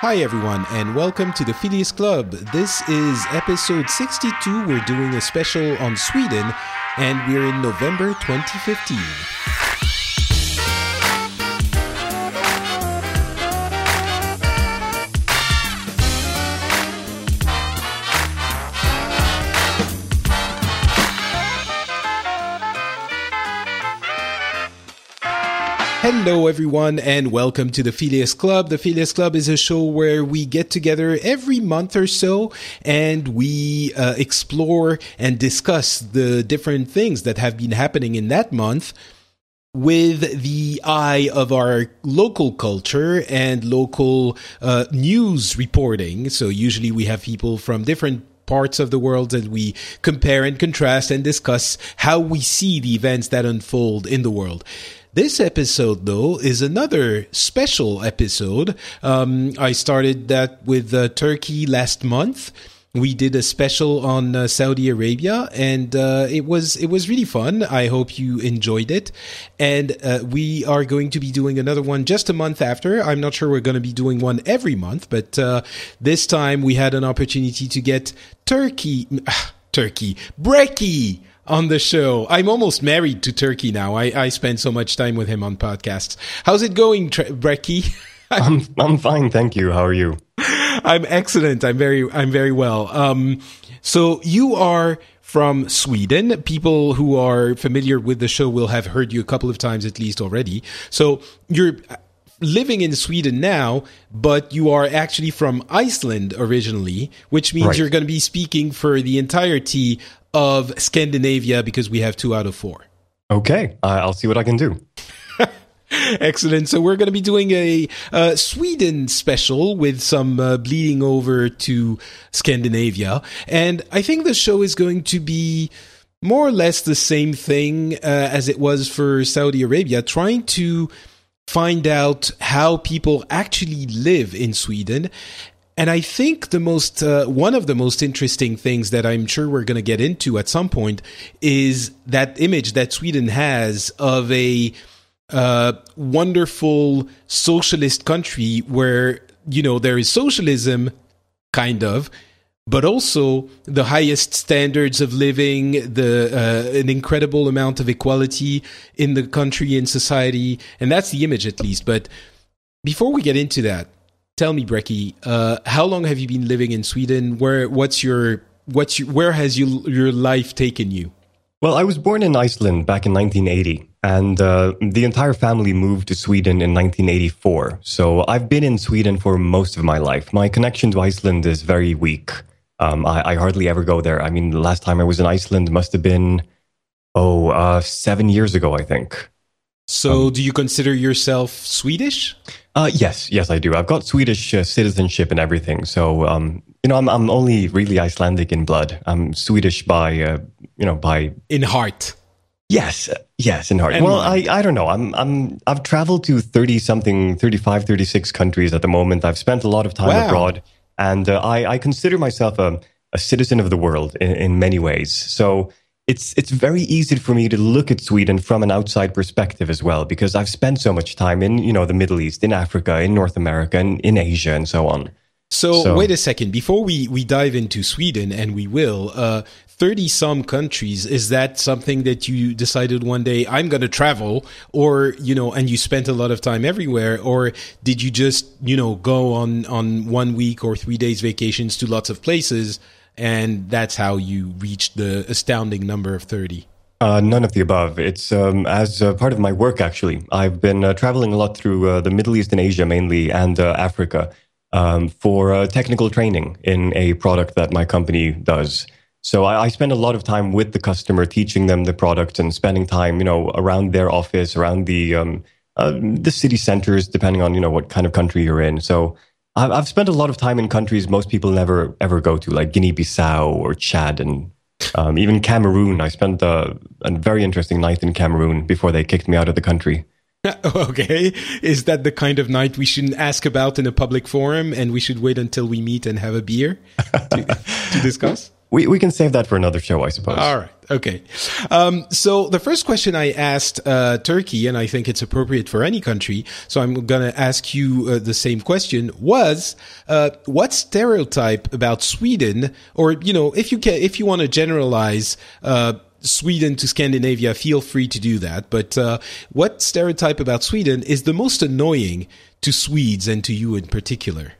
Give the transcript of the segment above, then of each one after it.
Hi, everyone, and welcome to the Phileas Club. This is episode 62. We're doing a special on Sweden, and we're in November 2015. Hello, everyone, and welcome to the Phileas Club. The Phileas Club is a show where we get together every month or so and we uh, explore and discuss the different things that have been happening in that month with the eye of our local culture and local uh, news reporting. So, usually we have people from different parts of the world and we compare and contrast and discuss how we see the events that unfold in the world. This episode, though, is another special episode. Um, I started that with uh, Turkey last month. We did a special on uh, Saudi Arabia, and uh, it was it was really fun. I hope you enjoyed it. And uh, we are going to be doing another one just a month after. I'm not sure we're going to be doing one every month, but uh, this time we had an opportunity to get Turkey, Turkey, Breki on the show. I'm almost married to Turkey now. I, I spend so much time with him on podcasts. How's it going, Tre- Breki? I'm I'm fine, thank you. How are you? I'm excellent. I'm very I'm very well. Um, so you are from Sweden. People who are familiar with the show will have heard you a couple of times at least already. So you're living in Sweden now, but you are actually from Iceland originally, which means Right. you're going to be speaking for the entirety of Scandinavia because we have two out of four. Okay, uh, I'll see what I can do. Excellent. So we're going to be doing a uh, Sweden special with some uh, bleeding over to Scandinavia, and I think the show is going to be more or less the same thing uh, as it was for Saudi Arabia, trying to find out how people actually live in Sweden. And I think the most uh, one of the most interesting things that I'm sure we're going to get into at some point is that image that Sweden has of a uh, wonderful socialist country where you know there is socialism, kind of, but also the highest standards of living, the uh, an incredible amount of equality in the country and society, and that's the image at least. But before we get into that, tell me, Breki, uh, how long have you been living in Sweden? Where what's your what's your, where has you, your life taken you? Well, I was born in Iceland back in 1980, and uh, the entire family moved to Sweden in 1984. So I've been in Sweden for most of my life. My connection to Iceland is very weak. Um, I, I hardly ever go there. I mean, the last time I was in Iceland must have been, oh, uh, seven years ago, I think. So, do you consider yourself Swedish? Uh, yes, yes, I do. I've got Swedish uh, citizenship and everything. So, um, you know, I'm, I'm only really Icelandic in blood. I'm Swedish by, uh, you know, by In heart. Yes, uh, yes, in heart. And well, I. I don't know. I'm I'm I've traveled to 30 something 35 36 countries at the moment. I've spent a lot of time Wow. abroad and uh, I I consider myself a a citizen of the world in, in many ways. So it's it's very easy for me to look at Sweden from an outside perspective as well because I've spent so much time in, you know, the Middle East, in Africa, in North America, and in Asia and so on. So, So- wait a second. Before we, we dive into Sweden, and we will, uh, 30 some countries, is that something that you decided one day, I'm going to travel, or, you know, and you spent a lot of time everywhere, or did you just, you know, go on, on one week or three days vacations to lots of places, and that's how you reached the astounding number of 30? Uh, none of the above. It's um, as uh, part of my work, actually. I've been uh, traveling a lot through uh, the Middle East and Asia mainly, and uh, Africa um, for uh, technical training in a product that my company does. So I, I spend a lot of time with the customer, teaching them the product and spending time, you know, around their office, around the um, the city centers, depending on you know what kind of country you're in. So I've, I've spent a lot of time in countries most people never ever go to, like Guinea-Bissau or Chad and um, even Cameroon. I spent uh, a very interesting night in Cameroon before they kicked me out of the country. okay. Is that the kind of night we shouldn't ask about in a public forum and we should wait until we meet and have a beer to, to discuss? we, we can save that for another show, I suppose. All right. Okay. Um, so the first question I asked uh, Turkey, and I think it's appropriate for any country, so I'm going to ask you uh, the same question: was uh, what stereotype about Sweden, or you know, if you can, if you want to generalize. Uh, Sweden to Scandinavia, feel free to do that. But uh, what stereotype about Sweden is the most annoying to Swedes and to you in particular?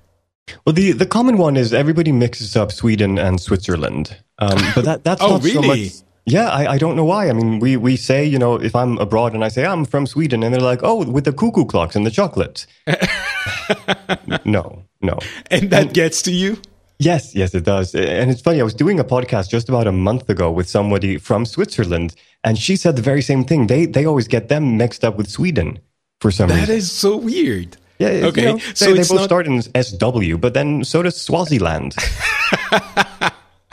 Well, the, the common one is everybody mixes up Sweden and Switzerland. Um, but that, that's oh, not really? so much. Yeah, I, I don't know why. I mean, we, we say, you know, if I'm abroad and I say I'm from Sweden, and they're like, oh, with the cuckoo clocks and the chocolate. no, no. And that gets to you? Yes, yes, it does. And it's funny, I was doing a podcast just about a month ago with somebody from Switzerland, and she said the very same thing. They, they always get them mixed up with Sweden for some That reason. That is so weird. Yeah, Okay, You know, so they, they both not- start in SW, but then so does Swaziland.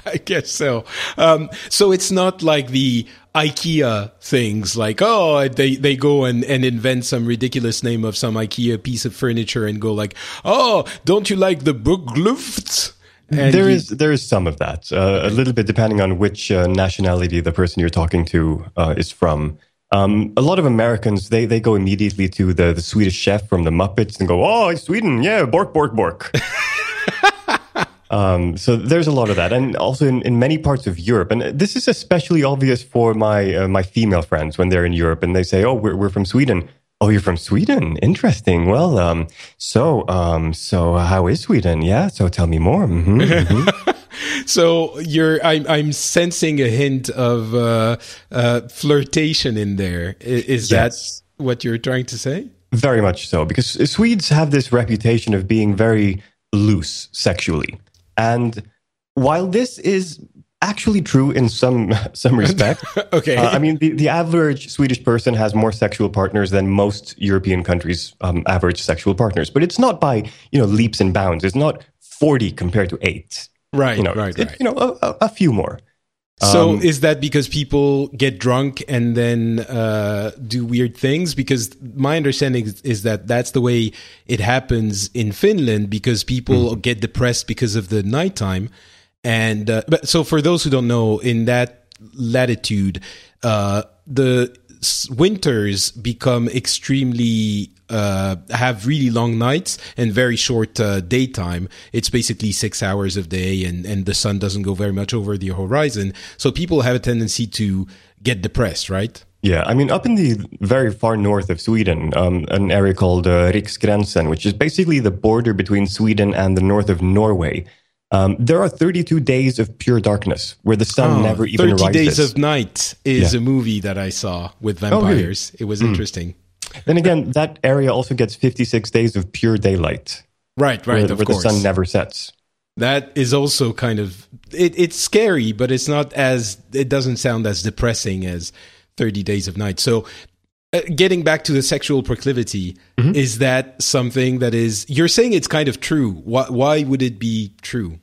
I guess so. Um, so it's not like the IKEA things, like oh, they they go and and invent some ridiculous name of some IKEA piece of furniture and go like, oh, don't you like the Buggluft? And there is there is some of that, uh, a little bit depending on which uh, nationality the person you're talking to uh, is from. Um, a lot of Americans they they go immediately to the the Swedish chef from the Muppets and go, oh, it's Sweden, yeah, bork bork bork. Um, so there's a lot of that, and also in, in many parts of Europe, and this is especially obvious for my uh, my female friends when they're in Europe and they say, "Oh, we're we're from Sweden." Oh, you're from Sweden. Interesting. Well, um, so um, so how is Sweden? Yeah. So tell me more. hmm So you're, I'm, I'm sensing a hint of uh, uh, flirtation in there. Is, Is Yes. that what you're trying to say? Very much so, because Swedes have this reputation of being very loose sexually, and while this is actually true in some some respect. Okay. Uh, I mean, the, the average Swedish person has more sexual partners than most European countries' um, average sexual partners, but it's not by you know leaps and bounds. It's not forty compared to eight. Right, You know, right, right. You know, a, a, a few more. So Um, is that because people get drunk and then uh, do weird things? Because my understanding is, is that that's the way it happens in Finland because people Mm-hmm. get depressed because of the nighttime. And uh, but so for those who don't know, in that latitude, uh, the winters become extremely uh, have really long nights and very short uh, daytime. It's basically six hours of day, and and the sun doesn't go very much over the horizon. So people have a tendency to get depressed, right? Yeah, I mean, up in the very far north of Sweden, um, an area called uh, Riksgränsen, which is basically the border between Sweden and the north of Norway. Um, there are 32 days of pure darkness where the sun Oh, never even 30 rises. Days of Night is Yeah. a movie that I saw with really? vampires. It was interesting. then again, that area also gets 56 days of pure daylight, Right, right, where, of where course. the sun never sets. That is also kind of it, it's scary, but it's not as it doesn't sound as depressing as Thirty Days of Night. So, uh, getting back to the sexual proclivity, is that something that is you're saying it's kind of true? Why, why would it be true?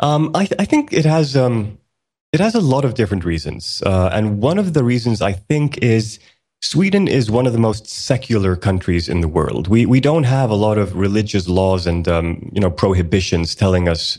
Um, I, I think it has um, it has a lot of different reasons, uh, and one of the reasons I think is Sweden is one of the most secular countries in the world. We we don't have a lot of religious laws and um, you know prohibitions telling us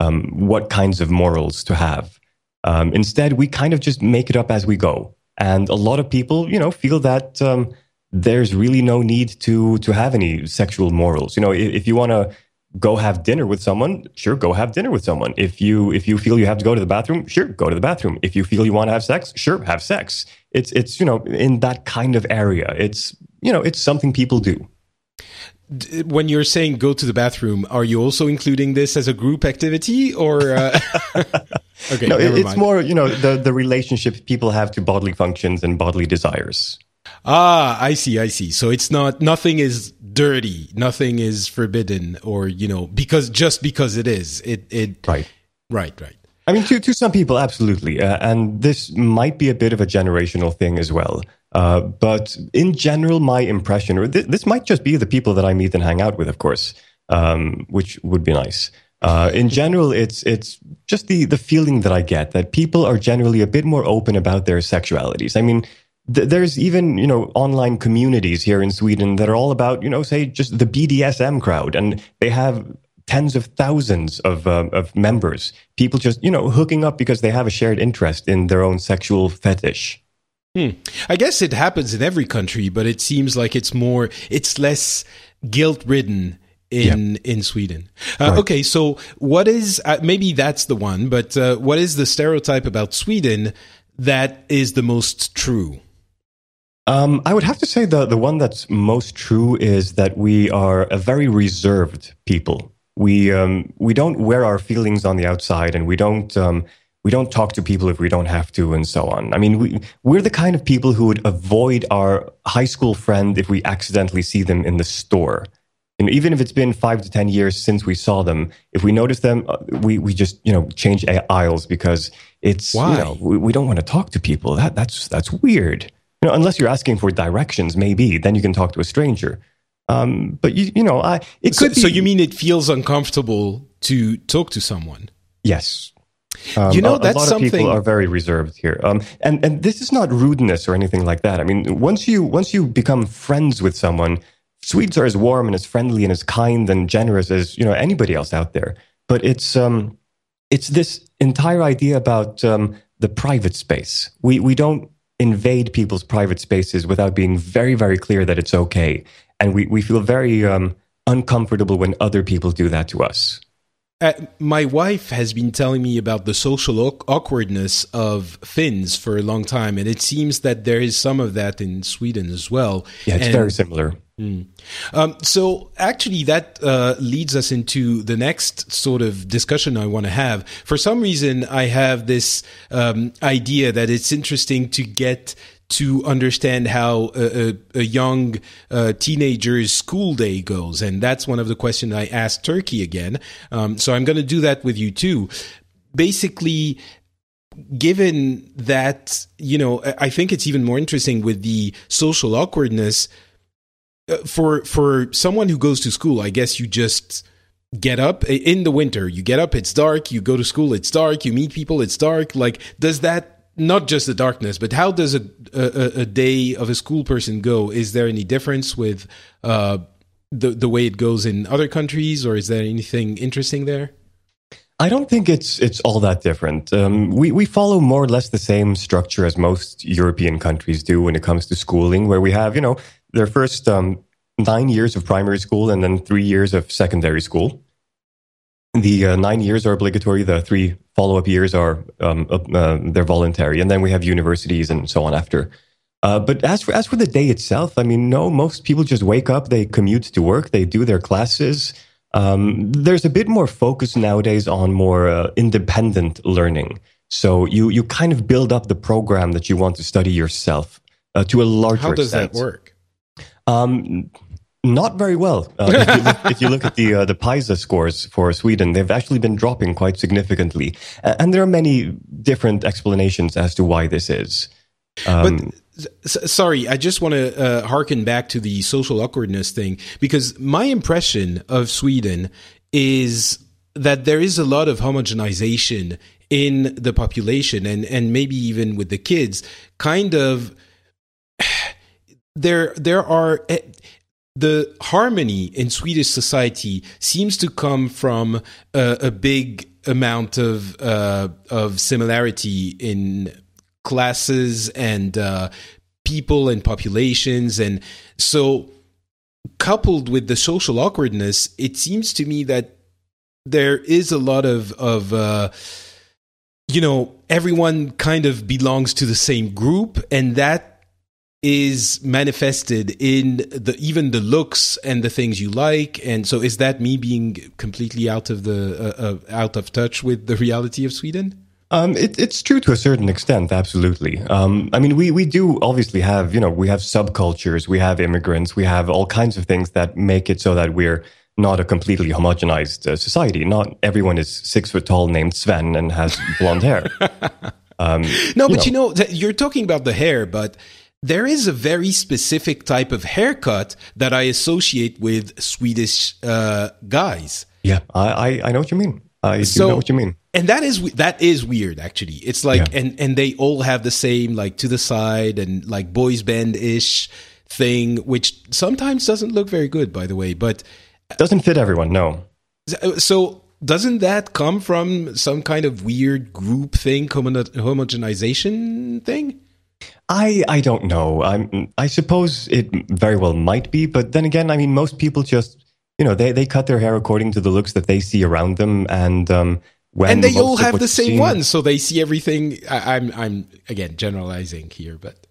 um, what kinds of morals to have. Um, instead, we kind of just make it up as we go, and a lot of people you know feel that. Um, there's really no need to to have any sexual morals. You know, if, if you want to go have dinner with someone, sure, go have dinner with someone. If you if you feel you have to go to the bathroom, sure, go to the bathroom. If you feel you want to have sex, sure, have sex. It's it's you know in that kind of area. It's you know it's something people do. When you're saying go to the bathroom, are you also including this as a group activity or? Uh, okay, No, it's mind. more you know the the relationship people have to bodily functions and bodily desires. Ah, I see, I see. So it's not nothing is dirty, nothing is forbidden, or you know, because just because it is, it it Right. right, right. I mean, to, to some people, absolutely. Uh, and this might be a bit of a generational thing as well. Uh, but in general, my impression, or th- this might just be the people that I meet and hang out with, of course, um, which would be nice. Uh, in general, it's it's just the the feeling that I get that people are generally a bit more open about their sexualities. I mean, there's even you know online communities here in Sweden that are all about you know say just the BDSM crowd, and they have tens of thousands of uh, of members. People just you know hooking up because they have a shared interest in their own sexual fetish. Hmm. I guess it happens in every country, but it seems like it's more, it's less guilt ridden in yeah. in Sweden. Uh, right. Okay, so what is uh, maybe that's the one, but uh, what is the stereotype about Sweden that is the most true? Um, I would have to say the the one that's most true is that we are a very reserved people. We um, we don't wear our feelings on the outside, and we don't um, we don't talk to people if we don't have to, and so on. I mean, we we're the kind of people who would avoid our high school friend if we accidentally see them in the store. And even if it's been five to ten years since we saw them, if we notice them, uh, we we just you know change aisles because it's Why? you know we, we don't want to talk to people. That that's that's weird. You know, unless you're asking for directions, maybe then you can talk to a stranger. Um, but you, you know, I it so, could. Be, so you mean it feels uncomfortable to talk to someone? Yes. Um, you know, a, that's a lot something... of people are very reserved here, um, and and this is not rudeness or anything like that. I mean, once you once you become friends with someone, Swedes are as warm and as friendly and as kind and generous as you know anybody else out there. But it's um, it's this entire idea about um, the private space. We we don't invade people's private spaces without being very, very clear that it's okay. And we, we feel very um, uncomfortable when other people do that to us. Uh, my wife has been telling me about the social awkwardness of Finns for a long time, and it seems that there is some of that in Sweden as well. Yeah, it's and, very similar. Mm. Um, so, actually, that uh, leads us into the next sort of discussion I want to have. For some reason, I have this um, idea that it's interesting to get to understand how a, a, a young uh, teenager's school day goes. And that's one of the questions I asked Turkey again. Um, so I'm going to do that with you too. Basically, given that, you know, I think it's even more interesting with the social awkwardness. Uh, for for someone who goes to school, I guess you just get up in the winter. You get up, it's dark. You go to school, it's dark. You meet people, it's dark. Like, does that not just the darkness, but how does a, a, a day of a school person go? Is there any difference with uh, the the way it goes in other countries, or is there anything interesting there? I don't think it's it's all that different. Um, we we follow more or less the same structure as most European countries do when it comes to schooling, where we have you know their first um, nine years of primary school and then three years of secondary school. The uh, nine years are obligatory. The three follow-up years are um, uh, they're voluntary, and then we have universities and so on after. Uh, but as for as for the day itself, I mean, no, most people just wake up, they commute to work, they do their classes. Um, there's a bit more focus nowadays on more uh, independent learning. So you you kind of build up the program that you want to study yourself uh, to a larger. How does extent. that work? Um, not very well. Uh, if, you look, if, you look, at the uh, the PISA scores for Sweden, they've actually been dropping quite significantly, and there are many different explanations as to why this is. Um, but s- sorry, I just want to uh, harken back to the social awkwardness thing because my impression of Sweden is that there is a lot of homogenization in the population, and and maybe even with the kids, kind of. There, there are eh, the harmony in Swedish society seems to come from a, a big amount of uh, of similarity in classes and uh, people and populations, and so coupled with the social awkwardness, it seems to me that there is a lot of of uh, you know everyone kind of belongs to the same group, and that is manifested in the even the looks and the things you like and so is that me being completely out of the uh, uh, out of touch with the reality of sweden um, it, it's true to a certain extent, absolutely. Um, I mean, we, we do obviously have, you know, we have subcultures, we have immigrants, we have all kinds of things that make it so that we're not a completely homogenized uh, society. Not everyone is six foot tall, named Sven, and has blonde hair. Um, no, but you know, you know, you're talking about the hair, but there is a very specific type of haircut that I associate with Swedish uh, guys. Yeah, I, I, I know what you mean. I so, do know what you mean. And that is that is weird actually. It's like yeah. and and they all have the same like to the side and like boys band ish thing, which sometimes doesn't look very good, by the way. But doesn't fit everyone. No. So doesn't that come from some kind of weird group thing, homogenization thing? I I don't know. I'm I suppose it very well might be, but then again, I mean, most people just you know they they cut their hair according to the looks that they see around them, and um, and they all have the same seen, one, so they see everything. I, am I'm, I'm again generalizing here, but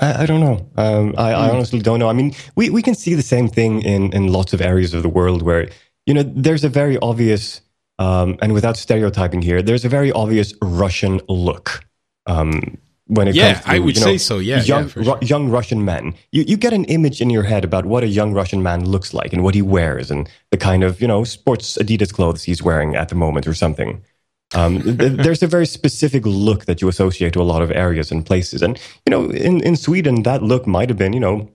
I, I don't know. Um, I, mm. I hmm. honestly don't know. I mean, we we can see the same thing in in lots of areas of the world where you know there's a very obvious um, and without stereotyping here, there's a very obvious Russian look. Um, when it yeah, comes to, I would you know, say so. Yeah, young, yeah, sure. young Russian men. You you get an image in your head about what a young Russian man looks like and what he wears and the kind of you know sports Adidas clothes he's wearing at the moment or something. Um, there's a very specific look that you associate to a lot of areas and places, and you know, in in Sweden, that look might have been you know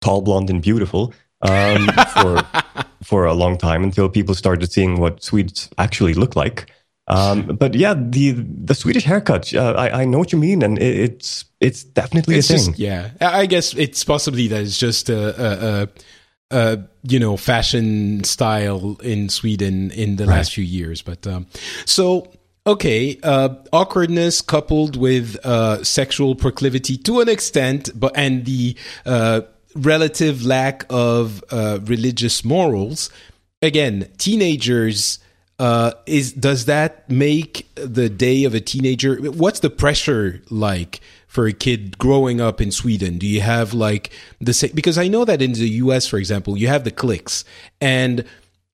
tall, blonde, and beautiful um, for for a long time until people started seeing what Swedes actually look like. Um, but yeah, the the Swedish haircut, uh, I, I know what you mean, and it, it's it's definitely it's a thing. Yeah, I guess it's possibly that it's just a, a, a, a you know fashion style in Sweden in the right. last few years. But um, so okay, uh, awkwardness coupled with uh, sexual proclivity to an extent, but and the uh, relative lack of uh, religious morals. Again, teenagers uh, is does that make the day of a teenager? What's the pressure like for a kid growing up in Sweden? Do you have like the same? Because I know that in the U.S., for example, you have the cliques, and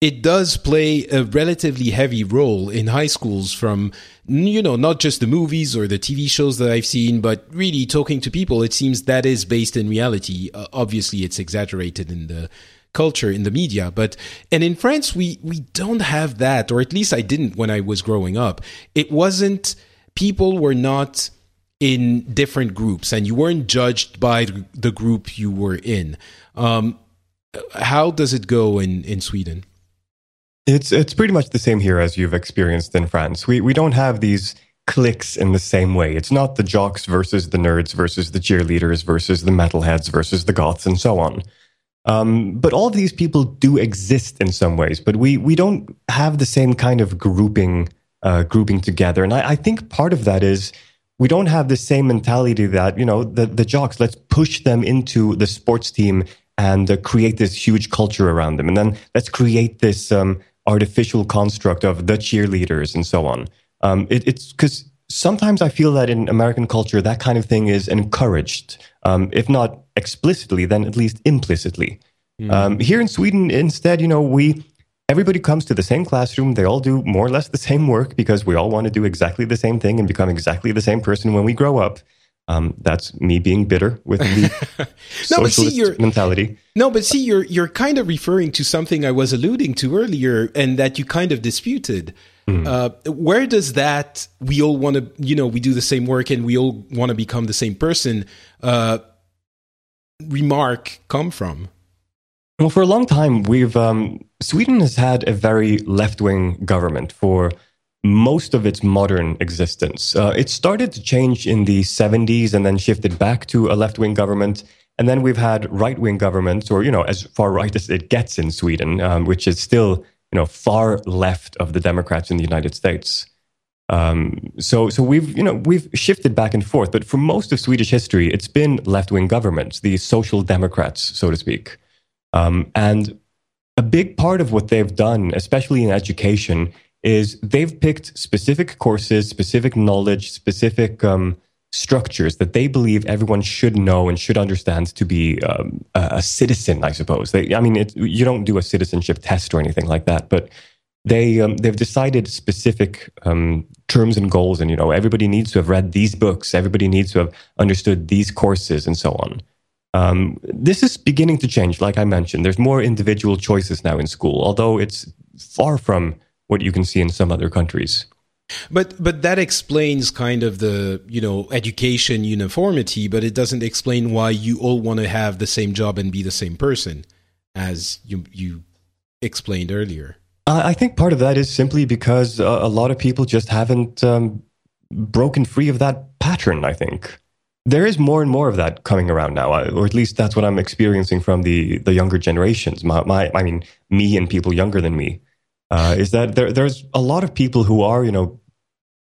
it does play a relatively heavy role in high schools from you know not just the movies or the tv shows that i've seen but really talking to people it seems that is based in reality uh, obviously it's exaggerated in the culture in the media. But and in France, we we don't have that, or at least I didn't when I was growing up. It wasn't people were not in different groups, and you weren't judged by the group you were in. Um, how does it go in in Sweden? It's it's pretty much the same here as you've experienced in France. We we don't have these cliques in the same way. It's not the jocks versus the nerds versus the cheerleaders versus the metalheads versus the goths and so on. Um, but all of these people do exist in some ways, but we we don't have the same kind of grouping uh, grouping together. And I, I, think part of that is we don't have the same mentality that you know the the jocks. Let's push them into the sports team and uh, create this huge culture around them, and then let's create this um, artificial construct of the cheerleaders and so on. Um, it, it's because sometimes I feel that in American culture that kind of thing is encouraged um, if not explicitly, then at least implicitly. Mm. Um, here in Sweden, instead, you know, we everybody comes to the same classroom. They all do more or less the same work because we all want to do exactly the same thing and become exactly the same person when we grow up. Um, that's me being bitter with the no, socialist see, mentality. No, but see, you're you're kind of referring to something I was alluding to earlier, and that you kind of disputed. Mm. Uh, where does that we all want to, you know, we do the same work and we all want to become the same person uh, remark come from? Well, for a long time, we've um, Sweden has had a very left wing government for most of its modern existence. Uh, it started to change in the 70s and then shifted back to a left wing government. And then we've had right wing governments, or, you know, as far right as it gets in Sweden, um, which is still you know, far left of the Democrats in the United States. Um, so, so we've, you know, we've shifted back and forth, but for most of Swedish history, it's been left-wing governments, the social democrats, so to speak. Um, and a big part of what they've done, especially in education, is they've picked specific courses, specific knowledge, specific um, structures that they believe everyone should know and should understand to be um, a, citizen. I suppose. They, I mean, it, you don't do a citizenship test or anything like that, but they um, they've decided specific um, terms and goals, and you know, everybody needs to have read these books. Everybody needs to have understood these courses, and so on. Um, this is beginning to change. Like I mentioned, there's more individual choices now in school, although it's far from what you can see in some other countries. But but that explains kind of the you know education uniformity, but it doesn't explain why you all want to have the same job and be the same person, as you you explained earlier. I think part of that is simply because a lot of people just haven't um, broken free of that pattern. I think there is more and more of that coming around now, or at least that's what I'm experiencing from the the younger generations. My, my I mean, me and people younger than me. uh, is that there, there's a lot of people who are, you know,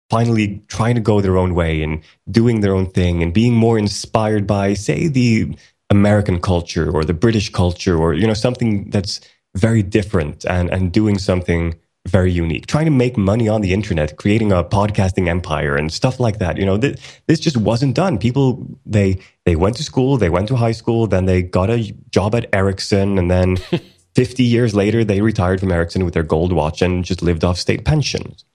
finally trying to go their own way and doing their own thing and being more inspired by, say, the American culture or the British culture or, you know, something that's very different and, and doing something very unique, trying to make money on the internet, creating a podcasting empire and stuff like that. You know, th- this just wasn't done. People, they, they went to school, they went to high school, then they got a job at Ericsson and then 50 years later, they retired from Ericsson with their gold watch and just lived off state pensions.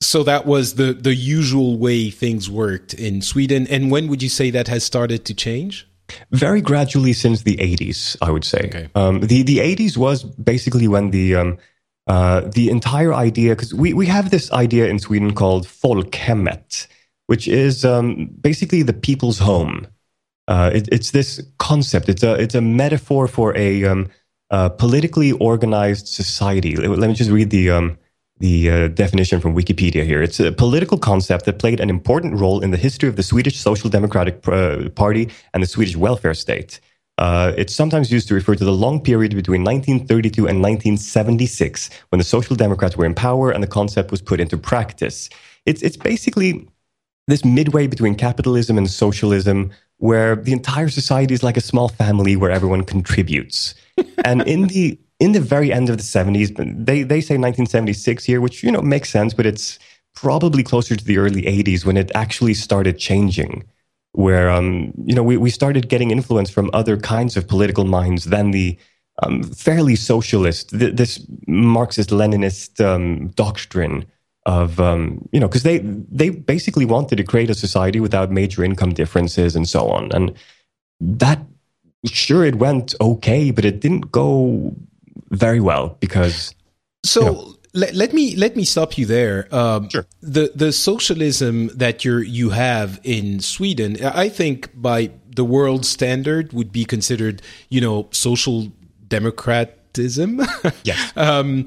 So that was the, the usual way things worked in Sweden. And when would you say that has started to change? Very gradually since the 80s, I would say. Okay. Um, the, the 80s was basically when the, um, uh, the entire idea, because we, we have this idea in Sweden called folkhemmet, which is um, basically the people's home. Uh, it, it's this concept. It's a it's a metaphor for a, um, a politically organized society. Let, let, me just read the um, the uh, definition from Wikipedia here. It's a political concept that played an important role in the history of the Swedish Social Democratic uh, Party and the Swedish welfare state. Uh, it's sometimes used to refer to the long period between 1932 and 1976 when the Social Democrats were in power and the concept was put into practice. It's, it's basically this midway between capitalism and socialism where the entire society is like a small family where everyone contributes. and in the in the very end of the 70s, they, they say 1976 here, which, you know, makes sense, but it's probably closer to the early 80s when it actually started changing where um, you know we, we started getting influence from other kinds of political minds than the um, fairly socialist, th- this Marxist-Leninist um, doctrine of um, you know because they they basically wanted to create a society without major income differences and so on, and that sure it went okay, but it didn't go very well because so. You know, let, let me let me stop you there. Um, sure. The the socialism that you you have in Sweden, I think by the world standard would be considered, you know, social democratism. yes. um,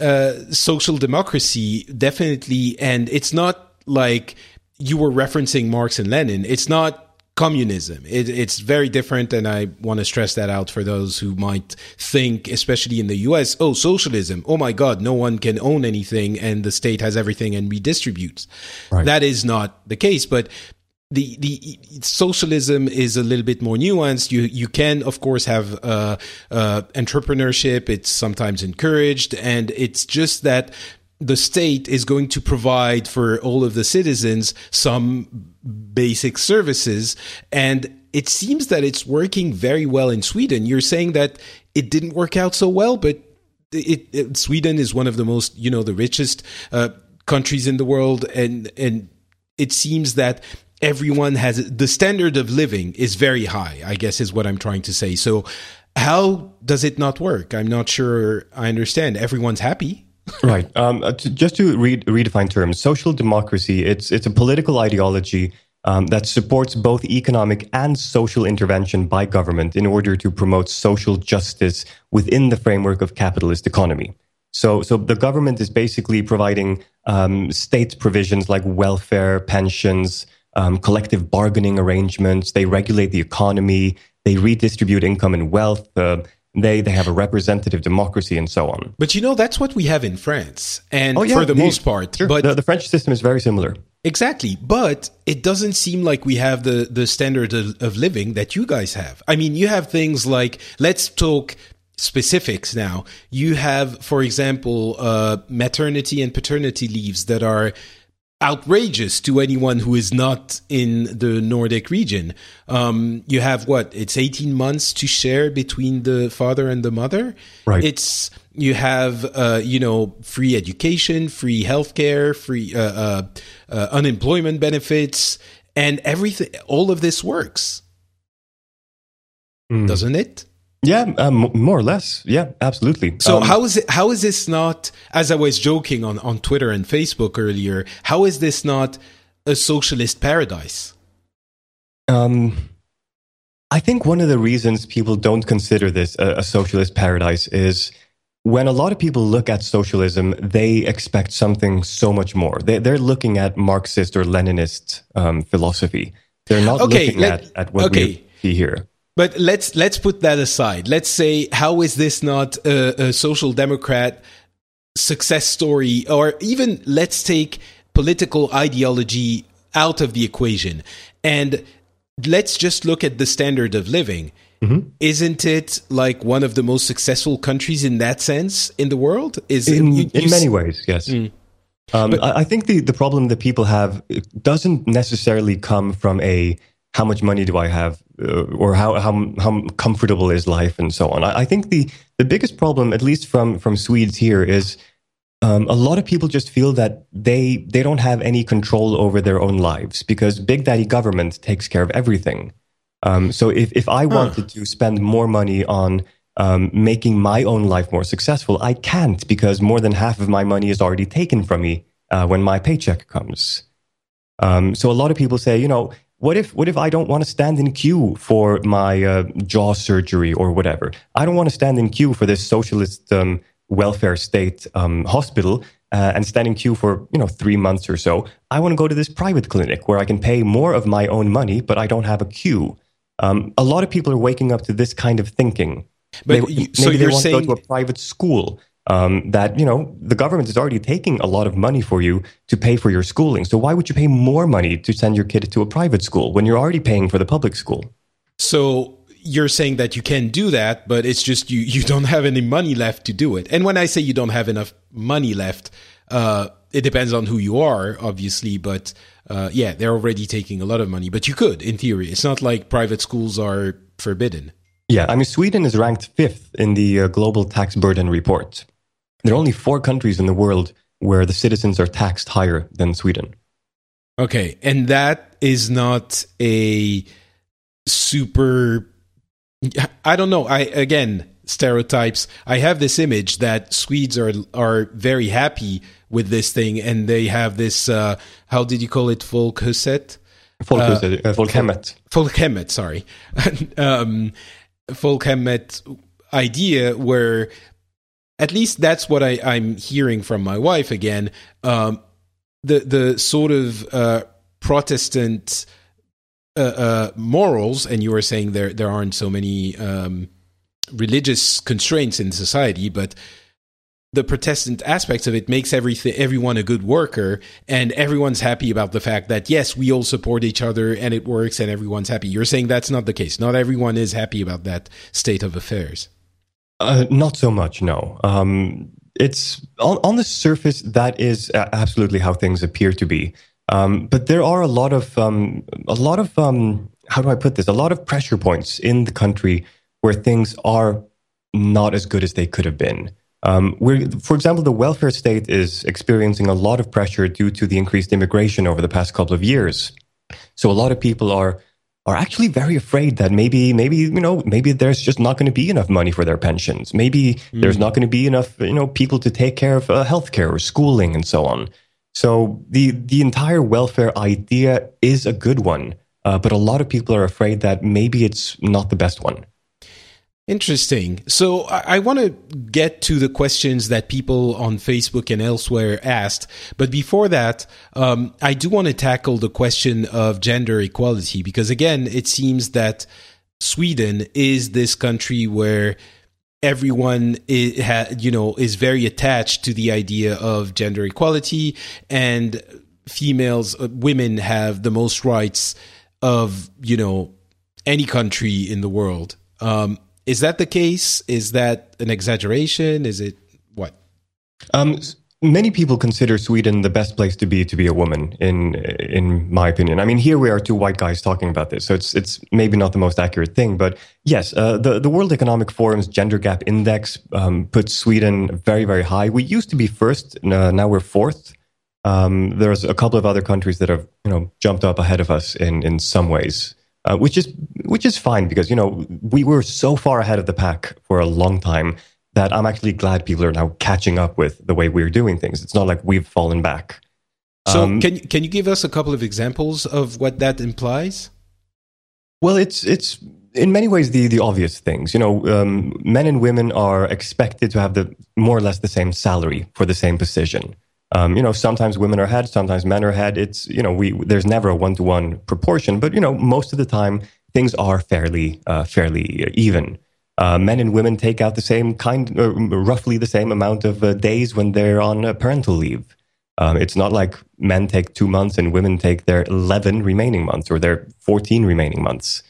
uh, social democracy, definitely, and it's not like you were referencing Marx and Lenin. It's not communism. It, it's very different, and I want to stress that out for those who might think, especially in the U.S., oh, socialism. Oh my God, no one can own anything, and the state has everything and redistributes. Right. That is not the case, but. The, the socialism is a little bit more nuanced. You you can of course have uh, uh, entrepreneurship. It's sometimes encouraged, and it's just that the state is going to provide for all of the citizens some basic services. And it seems that it's working very well in Sweden. You're saying that it didn't work out so well, but it, it, Sweden is one of the most, you know, the richest uh, countries in the world, and and it seems that everyone has the standard of living is very high. I guess is what I'm trying to say. So, how does it not work? I'm not sure. I understand. Everyone's happy right. Um, uh, to, just to re- redefine terms, social democracy it's it's a political ideology um, that supports both economic and social intervention by government in order to promote social justice within the framework of capitalist economy. So, so the government is basically providing um, state provisions like welfare, pensions, um, collective bargaining arrangements. They regulate the economy. They redistribute income and wealth. Uh, they they have a representative democracy and so on. But you know that's what we have in France, and oh, yeah, for the, the most part. Sure. But the, the, French system is very similar. Exactly, but it doesn't seem like we have the the standard of, of living that you guys have. I mean, you have things like let's talk specifics now. You have, for example, uh, maternity and paternity leaves that are outrageous to anyone who is not in the Nordic region. Um, you have what? It's 18 months to share between the father and the mother. Right. It's, you have, uh, you know, free education, free healthcare, free, uh, uh, uh unemployment benefits, and everything. All of this works. Mm. Doesn't it? Yeah, um, more or less. Yeah, absolutely. So um, how is it? How is this not? As I was joking on on Twitter and Facebook earlier, how is this not a socialist paradise? Um, I think one of the reasons people don't consider this a, a socialist paradise is when a lot of people look at socialism, they expect something so much more. They, are looking at Marxist or Leninist um, philosophy. They're not okay, looking let, at, at what okay. we see here. But let's let's put that aside. Let's say, how is this not a, a social democrat success story, or even let's take political ideology out of the equation and let's just look at the standard of living. Mm-hmm. Isn't it like one of the most successful countries in that sense in the world? Is in, you, you in many ways, yes. Mm. Um, but, I think the, the problem that people have doesn't necessarily come from a how much money do I have uh, or how, how how comfortable is life and so on. I, I, think the the biggest problem, at least from from Swedes here, is um, a lot of people just feel that they they don't have any control over their own lives because big daddy government takes care of everything. Um, so if if I wanted to spend more money on um, making my own life more successful, I can't because more than half of my money is already taken from me uh, when my paycheck comes. Um, so a lot of people say, you know, what if what if I don't want to stand in queue for my uh, jaw surgery or whatever? I don't want to stand in queue for this socialist um, welfare state um, hospital uh, and stand in queue for you know three months or so. I want to go to this private clinic where I can pay more of my own money, but I don't have a queue. Um, a lot of people are waking up to this kind of thinking. But they, you, so maybe they want saying... to go to a private school. Um, that you know the government is already taking a lot of money for you to pay for your schooling. So why would you pay more money to send your kid to a private school when you're already paying for the public school? So you're saying that you can do that, but it's just you you don't have any money left to do it. And when I say you don't have enough money left, uh, it depends on who you are, obviously. But uh, yeah, they're already taking a lot of money. But you could, in theory, it's not like private schools are forbidden. Yeah, I mean, Sweden is ranked fifth in the uh, global tax burden report. There are only four countries in the world where the citizens are taxed higher than Sweden. Okay, and that is not a super I don't know. I again stereotypes. I have this image that Swedes are are very happy with this thing, and they have this. Uh, how did you call it? Folkhuset. Folkhuset. Uh, uh, folkhemmet. Folkhemmet. Sorry. um, Folkhemmet idea where at least that's what I, I'm hearing from my wife again. Um, the the sort of uh, Protestant uh, uh, morals, and you were saying there there aren't so many um, religious constraints in society, but the Protestant aspects of it makes everything everyone a good worker, and everyone's happy about the fact that yes, we all support each other and it works, and everyone's happy. You're saying that's not the case. Not everyone is happy about that state of affairs. Uh, not so much, no. Um, it's on, on the surface that is absolutely how things appear to be. Um, but there are a lot of um, a lot of um, how do I put this? A lot of pressure points in the country where things are not as good as they could have been. Um, for example, the welfare state is experiencing a lot of pressure due to the increased immigration over the past couple of years. So a lot of people are are actually very afraid that maybe maybe you know maybe there's just not going to be enough money for their pensions. Maybe mm. there's not going to be enough you know people to take care of uh, healthcare or schooling and so on. So the the entire welfare idea is a good one, uh, but a lot of people are afraid that maybe it's not the best one. Interesting. So I, I want to get to the questions that people on Facebook and elsewhere asked, but before that, um, I do want to tackle the question of gender equality because again, it seems that Sweden is this country where everyone is, ha, you know is very attached to the idea of gender equality and females uh, women have the most rights of you know any country in the world um, is that the case is that an exaggeration is it what um, many people consider Sweden the best place to be to be a woman. In in my opinion, I mean, here we are two white guys talking about this, so it's it's maybe not the most accurate thing, but yes, uh, the the World Economic Forum's gender gap index um, puts Sweden very very high. We used to be first, uh, now we're fourth. Um, there's a couple of other countries that have you know jumped up ahead of us in in some ways. Uh, which is which is fine because you know we were so far ahead of the pack for a long time that I'm actually glad people are now catching up with the way we're doing things. It's not like we've fallen back. So um, can can you give us a couple of examples of what that implies? Well, it's it's in many ways the the obvious things. You know, um, men and women are expected to have the more or less the same salary for the same position. Um, you know, sometimes women are ahead, sometimes men are ahead. It's you know, we there's never a one to one proportion, but you know, most of the time things are fairly uh, fairly even. Uh, men and women take out the same kind, uh, roughly the same amount of uh, days when they're on uh, parental leave. Um, it's not like men take two months and women take their 11 remaining months or their 14 remaining months.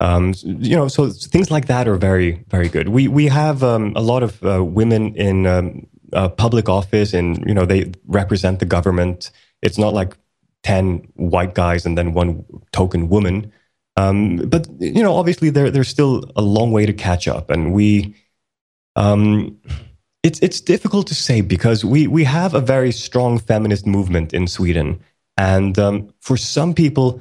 Um, you know, so things like that are very, very good. We we have um, a lot of uh, women in um, uh, public office, and you know, they represent the government. It's not like ten white guys and then one token woman. Um, but you know, obviously, there there's still a long way to catch up, and we. Um, it's it's difficult to say because we we have a very strong feminist movement in Sweden, and um, for some people,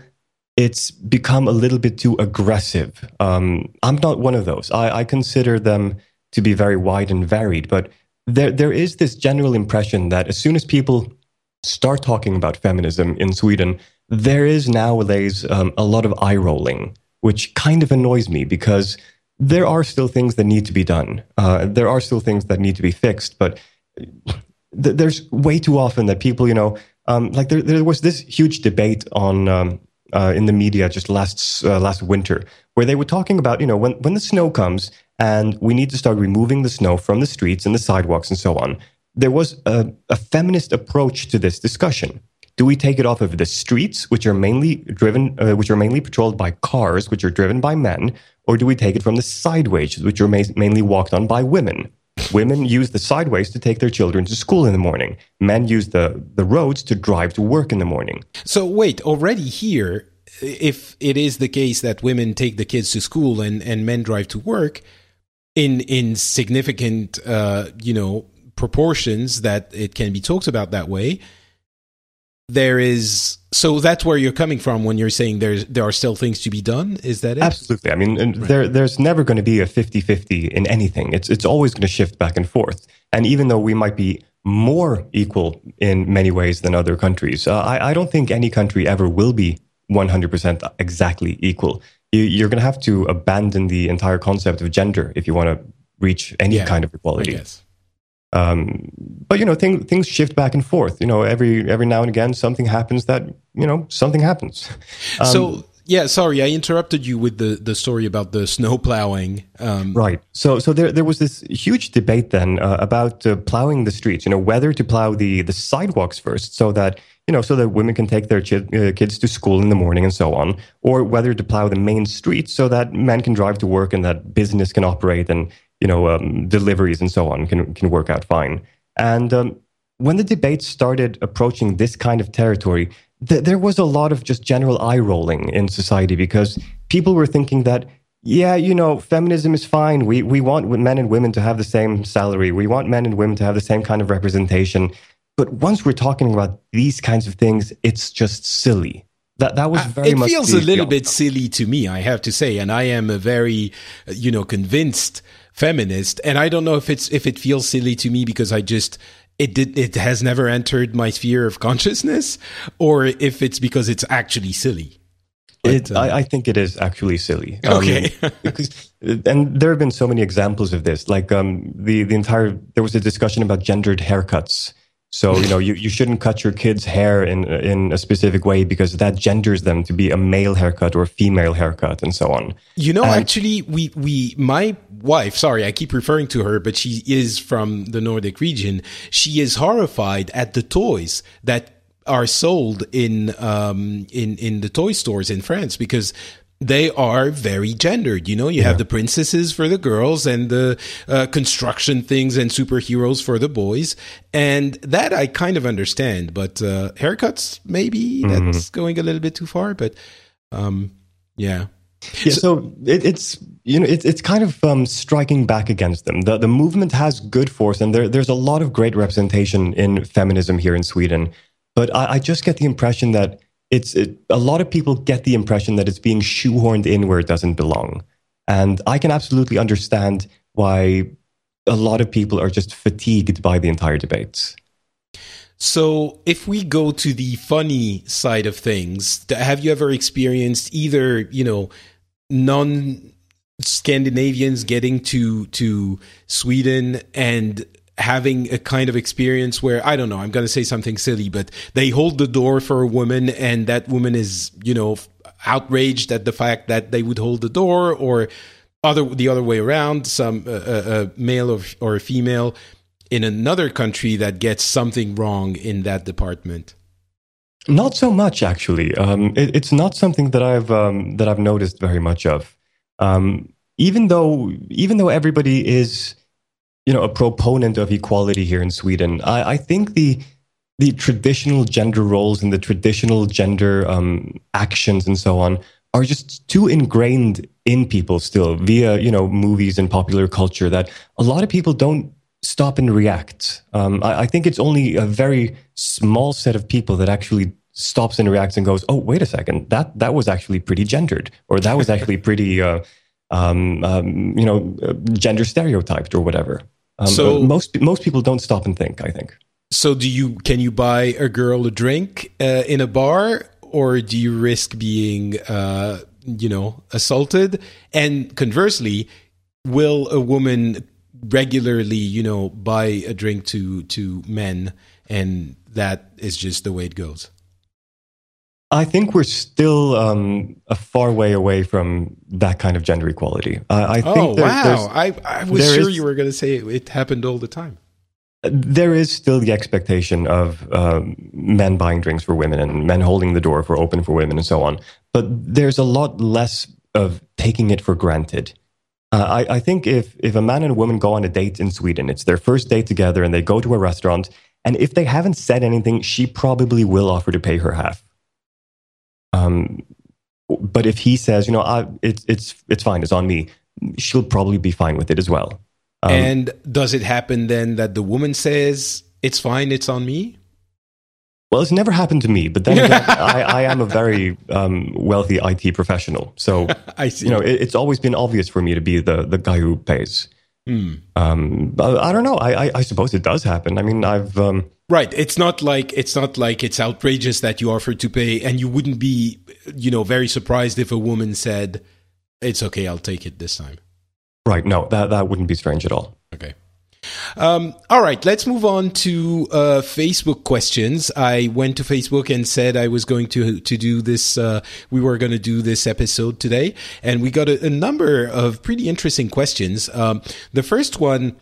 it's become a little bit too aggressive. Um, I'm not one of those. I, I consider them to be very wide and varied, but there there is this general impression that as soon as people start talking about feminism in Sweden, there is nowadays um, a lot of eye rolling, which kind of annoys me because there are still things that need to be done. Uh, there are still things that need to be fixed, but th- there's way too often that people, you know, um, like there, there was this huge debate on um, uh, in the media just last uh, last winter where they were talking about, you know, when when the snow comes and we need to start removing the snow from the streets and the sidewalks and so on. There was a, a feminist approach to this discussion. Do we take it off of the streets, which are mainly driven, uh, which are mainly patrolled by cars, which are driven by men, or do we take it from the sideways, which are ma- mainly walked on by women? Women use the sideways to take their children to school in the morning. Men use the, the roads to drive to work in the morning. So wait, already here, if it is the case that women take the kids to school and, and men drive to work in in significant uh, you know proportions that it can be talked about that way, there is so that's where you're coming from when you're saying there's there are still things to be done? Is that it? Absolutely. I mean right. there there's never going to be a 50-50 in anything. It's it's always going to shift back and forth. And even though we might be more equal in many ways than other countries uh, I, I don't think any country ever will be 100% exactly equal you, are going to have to abandon the entire concept of gender if you want to reach any yeah, kind of equality um, but you know, things things shift back and forth. You know, every every now and again, something happens that you know something happens. Um, so yeah, sorry, I interrupted you with the the story about the snow plowing. Um, right. So so there there was this huge debate then uh, about uh, plowing the streets. You know, whether to plow the the sidewalks first, so that you know, so that women can take their uh, kids to school in the morning and so on, or whether to plow the main streets so that men can drive to work and that business can operate and you know, um, deliveries and so on can can work out fine. And um, when the debate started approaching this kind of territory, th- there was a lot of just general eye rolling in society because people were thinking that, yeah, you know, feminism is fine. We we want men and women to have the same salary. We want men and women to have the same kind of representation. But once we're talking about these kinds of things, it's just silly. That that was uh, very uh, it much. It feels a little bit silly to me, I have to say, and I am a very, you know, convinced feminist, and I don't know if it's if it feels silly to me because I just it did it has never entered my sphere of consciousness, or if it's because it's actually silly. But, it, uh, I, I, think it is actually silly. Okay, um, because and there have been so many examples of this. Like um, the the entire there was a discussion about gendered haircuts so you know you, you shouldn't cut your kids' hair in in a specific way because that genders them to be a male haircut or a female haircut and so on. You know, and actually, we we my wife. Sorry, I keep referring to her, but she is from the Nordic region. She is horrified at the toys that are sold in um in in the toy stores in France because they are very gendered. You know, you yeah. have the princesses for the girls and the uh, construction things and superheroes for the boys. And that I kind of understand, but uh, haircuts, maybe mm-hmm. that's going a little bit too far. But um, yeah. Yeah, so, so it, it's you know it's it's kind of um, striking back against them. The the movement has good force, and there there's a lot of great representation in feminism here in Sweden. But I, I just get the impression that it's it, a lot of people get the impression that it's being shoehorned in where it doesn't belong. And I can absolutely understand why a lot of people are just fatigued by the entire debate. So, if we go to the funny side of things, have you ever experienced either, you know, non Scandinavians getting to to Sweden and having a kind of experience where I don't know, I'm going to say something silly, but they hold the door for a woman and that woman is, you know, outraged at the fact that they would hold the door or other the other way around, some uh, a male or, or a female in another country that gets something wrong in that department? Not so much, actually. Um, it, it's not something that I've um, that I've noticed very much of. Um, even though even though everybody is, you know, a proponent of equality here in Sweden, I, I think the the traditional gender roles and the traditional gender um, actions and so on are just too ingrained in people still via you know movies and popular culture that a lot of people don't stop and react. Um, I, I, think it's only a very small set of people that actually stops and reacts and goes, "Oh, wait a second, that that was actually pretty gendered, or that was actually pretty, uh, um, um, you know, uh, gender stereotyped, or whatever." Um, so most most people don't stop and think. I think. So, do you can you buy a girl a drink uh, in a bar, or do you risk being, uh, you know, assaulted? And conversely, will a woman regularly, you know, buy a drink to to men, and that is just the way it goes. I think we're still um, a far way away from that kind of gender equality. Uh, I think oh there, wow! I, I was sure is, you were going to say it, it, happened all the time. There is still the expectation of um, men buying drinks for women and men holding the door for open for women and so on. But there's a lot less of taking it for granted. Uh, I, I, think if, if a man and a woman go on a date in Sweden, it's their first date together and they go to a restaurant, and if they haven't said anything, she probably will offer to pay her half. Um, but if he says, you know, I, it's, it's, it's fine, it's on me, she'll probably be fine with it as well. Um, and does it happen then that the woman says, it's fine, it's on me? Well, it's never happened to me, but then again, I, I, am a very um, wealthy IT professional, so I see. You know, it, it's always been obvious for me to be the the guy who pays. Mm. Um, I, I, don't know. I, I, I, suppose it does happen. I mean, I've um, right. It's not like it's not like it's outrageous that you offered to pay, and you wouldn't be, you know, very surprised if a woman said, "It's okay, I'll take it this time." Right. No, that that wouldn't be strange at all. Okay. Um, all right, let's move on to uh, Facebook questions. I went to Facebook and said I was going to to do this. Uh, we were going to do this episode today, and we got a, a number of pretty interesting questions. Um, the first one.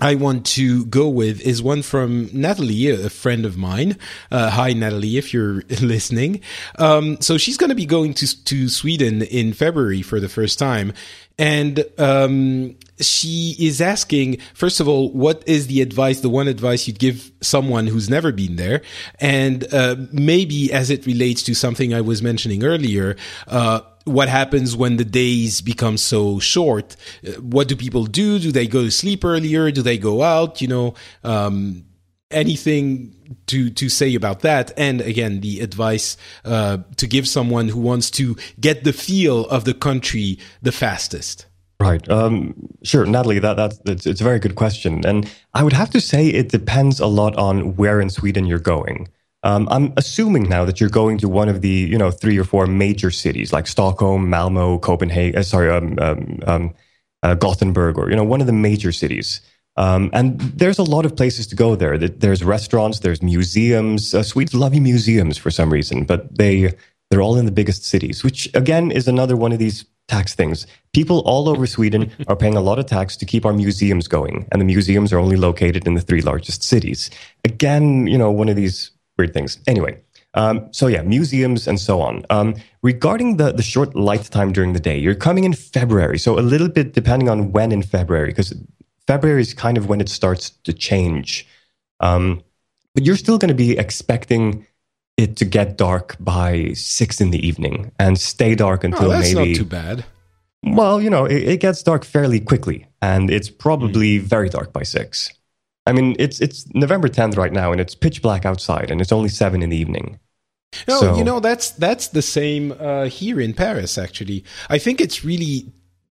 I want to go with is one from Natalie, a friend of mine. Uh, hi, Natalie, if you're listening. Um, so she's going to be going to to Sweden in February for the first time, and um, she is asking, first of all, what is the advice, the one advice you'd give someone who's never been there? And uh, maybe as it relates to something I was mentioning earlier, uh, what happens when the days become so short? Uh, what do people do? Do they go to sleep earlier? Do they go out? You know, um, anything to to say about that and again the advice uh, to give someone who wants to get the feel of the country the fastest Right. Um, sure, Natalie. That that's it's, it's, a very good question, and I would have to say it depends a lot on where in Sweden you're going. Um, I'm assuming now that you're going to one of the you know three or four major cities like Stockholm, Malmo, Copenhagen. Uh, sorry, um, um, um uh, Gothenburg, or you know one of the major cities. Um, and there's a lot of places to go there. There's restaurants, there's museums. Uh, Swedes love museums for some reason, but they they're all in the biggest cities, which again is another one of these tax things. People all over Sweden are paying a lot of tax to keep our museums going, and the museums are only located in the three largest cities. Again, you know, one of these weird things. Anyway, um, so yeah, museums and so on. Um, regarding the the short light time during the day, you're coming in February, so a little bit depending on when in February, because February is kind of when it starts to change. Um, but you're still going to be expecting it to get dark by six in the evening and stay dark until oh, that's maybe. not too bad. Well, you know, it, it gets dark fairly quickly, and it's probably mm. very dark by six. I mean, it's it's November tenth right now, and it's pitch black outside, and it's only seven in the evening. No, so, you know that's that's the same uh, here in Paris. Actually, I think it's really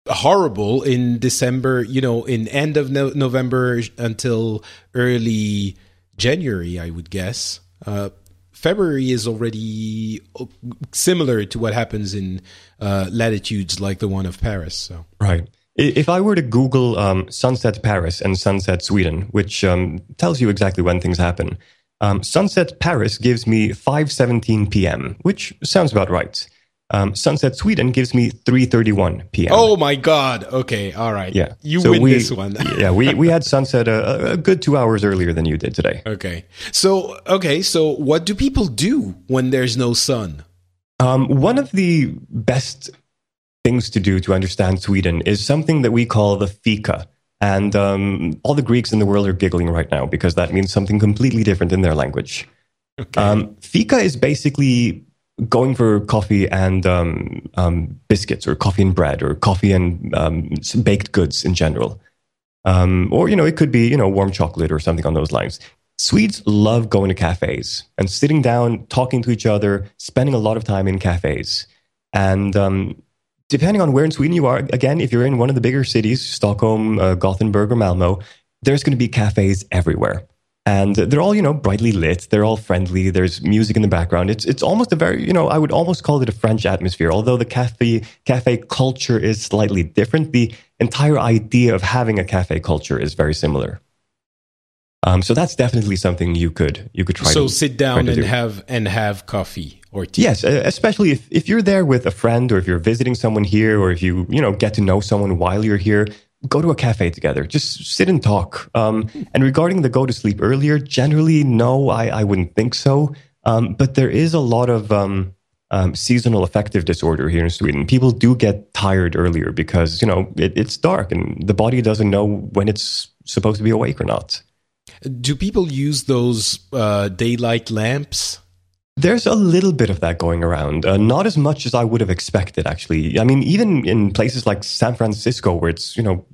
horrible in December. You know, in end of no- November until early January, I would guess. Uh, February is already similar to what happens in uh, latitudes like the one of Paris. So right. If I were to Google um, sunset Paris and sunset Sweden, which um, tells you exactly when things happen, um, sunset Paris gives me 5:17 p.m., which sounds about right. Um, sunset Sweden gives me 3:31 p.m. Oh my god. Okay, all right. yeah, You So win we- this one. yeah, we we had sunset a, a good two hours earlier than you did today. okay. So, okay, so what do people do when there's no sun? Um, one of the best things to do to understand Sweden is something that we call the fika. And um, all the Greeks in the world are giggling right now because that means something completely different in their language. Okay. Um, fika is basically going for coffee and um, um, biscuits, or coffee and bread, or coffee and um, baked goods in general. Um, or you know, it could be you know warm chocolate or something on those lines. Swedes love going to cafes and sitting down, talking to each other, spending a lot of time in cafes. And um, depending on where in Sweden you are, again, if you're in one of the bigger cities, Stockholm, uh, Gothenburg, or Malmo, there's going to be cafes everywhere. And they're all, you know, brightly lit. They're all friendly. There's music in the background. It's it's almost a very, you know, I would almost call it a French atmosphere. Although the cafe cafe culture is slightly different, the entire idea of having a cafe culture is very similar. Um, so that's definitely something you could you could try. so to, sit down and do. have and have coffee or. Yes, uh, especially if, if you're there with a friend or if you're visiting someone here or if you, you know, get to know someone while you're here, go to a cafe together. Just sit and talk. Um, and regarding the go to sleep earlier, generally, no, I, I wouldn't think so. Um, but there is a lot of um, um, seasonal affective disorder here in Sweden. People do get tired earlier because, you know, it, it's dark and the body doesn't know when it's supposed to be awake or not. Do people use those uh, daylight lamps? There's a little bit of that going around. Uh, not as much as I would have expected, actually. I mean, even in places like San Francisco, where it's you know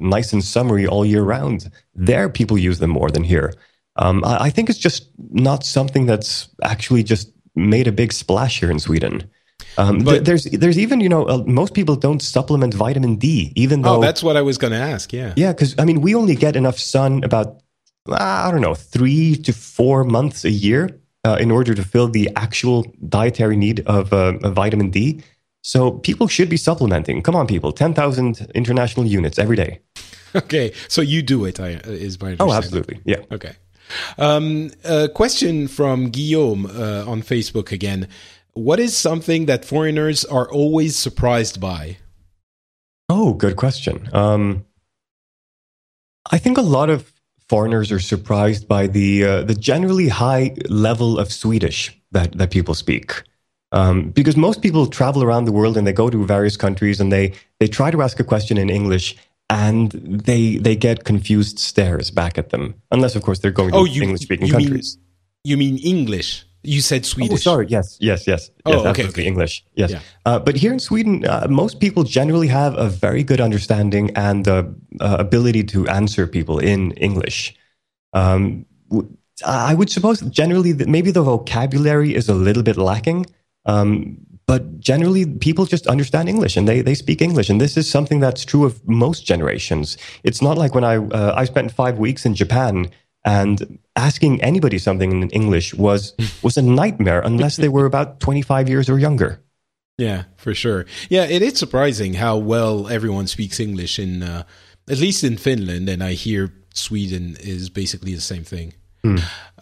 nice and summery all year round, there people use them more than here. Um, I, I think it's just not something that's actually just made a big splash here in Sweden. Um, th- But- there's there's even you know uh, most people don't supplement vitamin D, even though Oh, that's what I was going to ask. Yeah. yeah, because I mean, we only get enough sun about I don't know three to four months a year uh, in order to fill the actual dietary need of, uh, of vitamin D. So people should be supplementing. Come on, people! Ten thousand international units every day. Okay. So you do it, I, is my Oh, absolutely, yeah. Okay. Um, a question from Guillaume uh, on Facebook again. What is something that foreigners are always surprised by? Oh, good question. Um, I think a lot of foreigners are surprised by the uh, the generally high level of Swedish that that people speak. Um, because most people travel around the world and they go to various countries and they they try to ask a question in English and they they get confused stares back at them. Unless, of course, they're going to Oh, English speaking you mean countries. You mean English? You said Swedish. Oh, sorry. Yes, yes, yes. Oh, yes, okay, absolutely. okay. English. Yes. Yeah. Uh, but here in Sweden, uh, most people generally have a very good understanding and uh, uh, ability to answer people in English. Um, w- I would suppose generally that maybe the vocabulary is a little bit lacking. Um, but generally, people just understand English and they, they speak English. And this is something that's true of most generations. It's not like when I, uh, I spent five weeks in Japan and asking anybody something in English was, was a nightmare unless they were about 25 years or younger. Yeah, for sure. Yeah, it is surprising how well everyone speaks English in, uh, at least in Finland, and I hear Sweden is basically the same thing.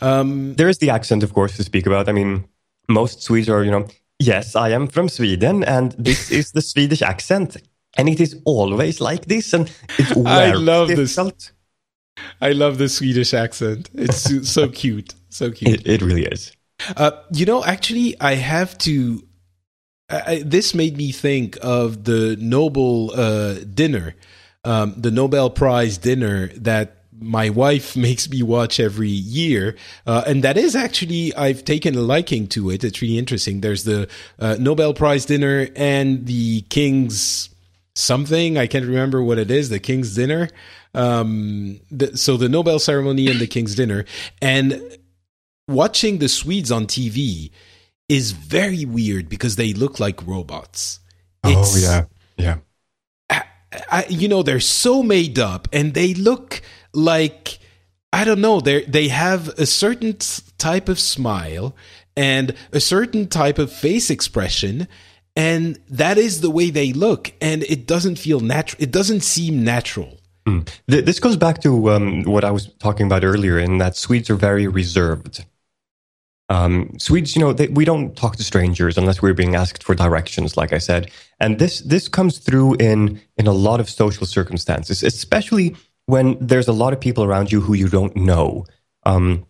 Um, There is the accent, of course, to speak about. I mean, most Swedes are, you know, yes, I am from Sweden, and this is the Swedish accent. And it is always like this, and it's I love this. I love the Swedish accent. It's so, cute, so cute. It, it really is. Uh, you know, actually, I have to. I, I- this made me think of the Nobel uh, dinner, um, the Nobel Prize dinner that my wife makes me watch every year, uh, and that is actually I've taken a liking to it. It's really interesting. There's the uh, Nobel Prize dinner and the King's something I can't remember what it is. The King's dinner. Um, the, so the Nobel ceremony and the King's dinner, and watching the Swedes on TV is very weird because they look like robots. oh yeah, yeah. I, I, you know, they're so made up, and they look like I don't know. They they have a certain type of smile and a certain type of face expression, and that is the way they look, and it doesn't feel natural. It doesn't seem natural. Mm. Th- This goes back to um, what I was talking about earlier, in that Swedes are very reserved. Um, Swedes, you know, they, we don't talk to strangers unless we're being asked for directions, like I said. And this this comes through in in a lot of social circumstances, especially when there's a lot of people around you who you don't know. Um,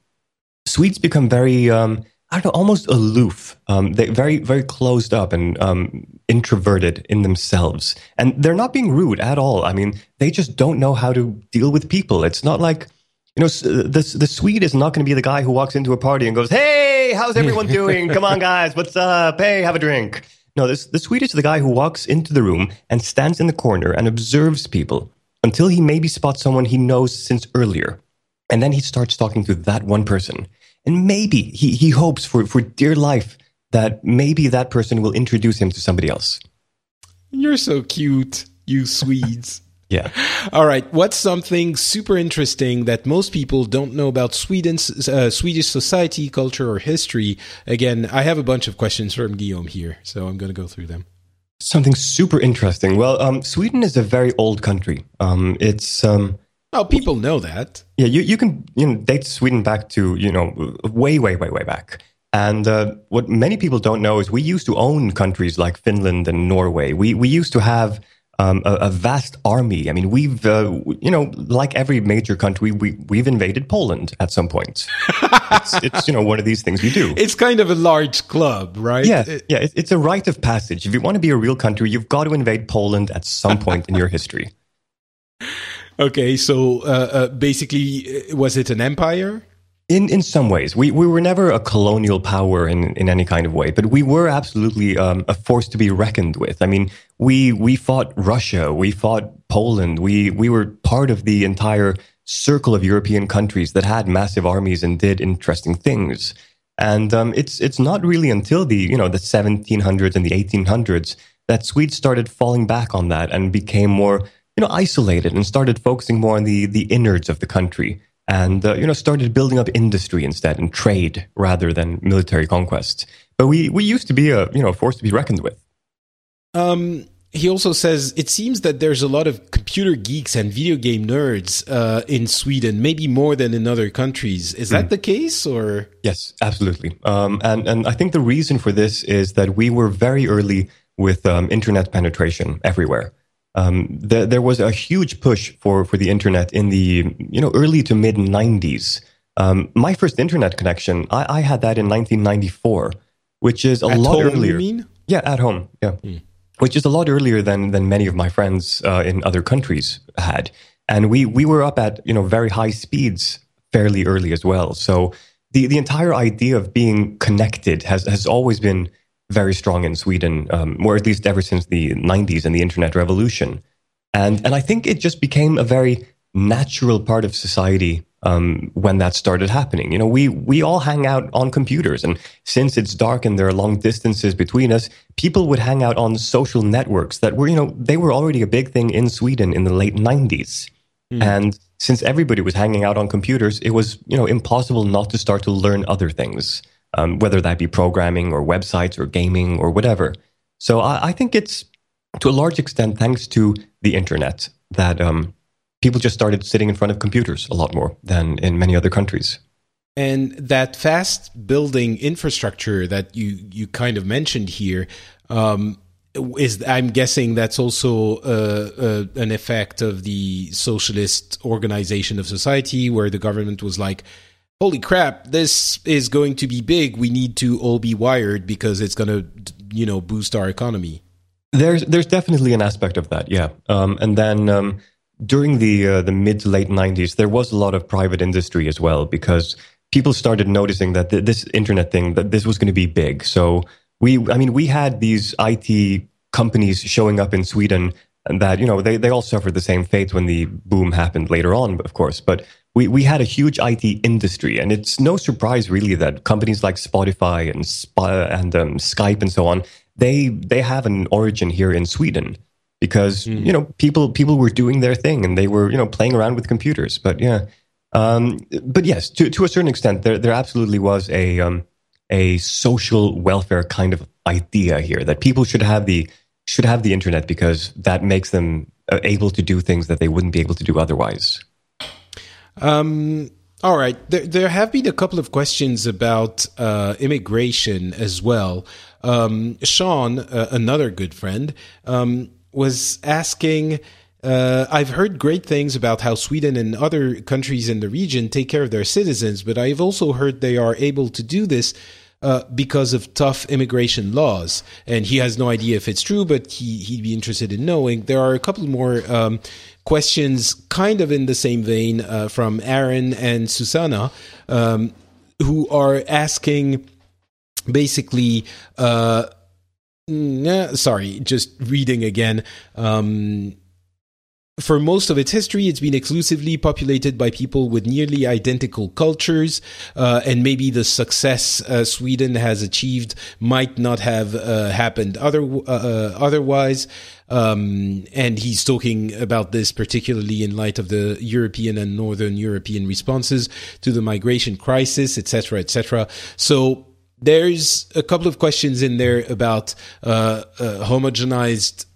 Swedes become very, um, I don't know, almost aloof. Um, they very very closed up and um, introverted in themselves, and they're not being rude at all. I mean, they just don't know how to deal with people. It's not like you know, the, the Swede is not going to be the guy who walks into a party and goes, Hey, how's everyone doing? Come on, guys. What's up? Hey, have a drink. No, this, the Swede is the guy who walks into the room and stands in the corner and observes people until he maybe spots someone he knows since earlier. And then he starts talking to that one person. And maybe he, he hopes for, for dear life that maybe that person will introduce him to somebody else. You're so cute, you Swedes. Yeah. All right. What's something super interesting that most people don't know about Sweden's uh, Swedish society, culture, or history? Again, I have a bunch of questions from Guillaume here, so I'm going to go through them. Something super interesting. Well, um, Sweden is a very old country. Um, it's um, oh, people know that. Yeah, you, you can you know date Sweden back to you know way way way way back. And uh, what many people don't know is we used to own countries like Finland and Norway. We we used to have um, a, a, vast army. I mean, we've, uh, you know, like every major country, we, we've invaded Poland at some point. it's, it's, you know, one of these things you do. It's kind of a large club, right? Yeah, yeah. It, it's a rite of passage. If you want to be a real country, you've got to invade Poland at some point in your history. Okay, so uh, uh, basically, uh, was it an empire? In in some ways, we we were never a colonial power in in any kind of way, but we were absolutely um, a force to be reckoned with. I mean, we we fought Russia, we fought Poland, we we were part of the entire circle of European countries that had massive armies and did interesting things. And um, it's it's not really until the you know the 1700s and the 1800s that Swedes started falling back on that and became more you know isolated and started focusing more on the the innards of the country and uh, you know started building up industry instead and trade rather than military conquest. But we we used to be a you know force to be reckoned with. Um, he also says it seems that there's a lot of computer geeks and video game nerds uh, in Sweden, maybe more than in other countries. Is that mm. the case, or yes, absolutely. Um, and and I think the reason for this is that we were very early with um, internet penetration everywhere um, there, there was a huge push for, for the internet in the you know early to mid 90s. Um, my first internet connection, I, I, had that in 1994, which is a at lot home, earlier. You mean? Yeah, at home. Yeah, mm. which is a lot earlier than than many of my friends uh, in other countries had, and we we were up at you know very high speeds fairly early as well. So the the entire idea of being connected has has always been very strong in Sweden, um, or at least ever since the 90s and the internet revolution. And, and I think it just became a very natural part of society um, when that started happening. You know, we, we all hang out on computers. And since it's dark and there are long distances between us, people would hang out on social networks that were, you know, they were already a big thing in Sweden in the late 90s. Mm. And since everybody was hanging out on computers, it was, you know, impossible not to start to learn other things um, whether that be programming or websites or gaming or whatever. So I, I think it's to a large extent thanks to the internet that um, people just started sitting in front of computers a lot more than in many other countries. And that fast building infrastructure that you you kind of mentioned here um, is I'm guessing that's also uh, uh, an effect of the socialist organization of society, where the government was like, holy crap, this is going to be big. We need to all be wired because it's going to, you know, boost our economy. There's there's definitely an aspect of that, yeah. Um, and then um, during the uh, the mid to late '90s, there was a lot of private industry as well because people started noticing that th- this internet thing that this was going to be big. So we, I mean, we had these IT companies showing up in Sweden and that you know they, they all suffered the same fate when the boom happened later on of course but we, we had a huge IT industry, and it's no surprise really that companies like Spotify and and um, Skype and so on they they have an origin here in Sweden because mm. you know people people were doing their thing and they were you know playing around with computers. But yeah, um, but yes, to to a certain extent, there there absolutely was a um, a social welfare kind of idea here that people should have the should have the internet because that makes them uh, able to do things that they wouldn't be able to do otherwise. Um, All right. There, there have been a couple of questions about uh, immigration as well. Um, Sean, uh, another good friend, um, was asking. Uh, I've heard great things about how Sweden and other countries in the region take care of their citizens, but I've also heard they are able to do this uh, because of tough immigration laws. And he has no idea if it's true, but he, he'd be interested in knowing. There are a couple more um, questions, kind of in the same vein, uh, from Aaron and Susanna, um, who are asking basically. Uh, sorry, just reading again. Um, for most of its history, it's been exclusively populated by people with nearly identical cultures, uh, and maybe the success uh, Sweden has achieved might not have uh, happened other uh, uh, otherwise. Um, and he's talking about this particularly in light of the European and Northern European responses to the migration crisis, etc., etc. So there's a couple of questions in there about uh, homogenized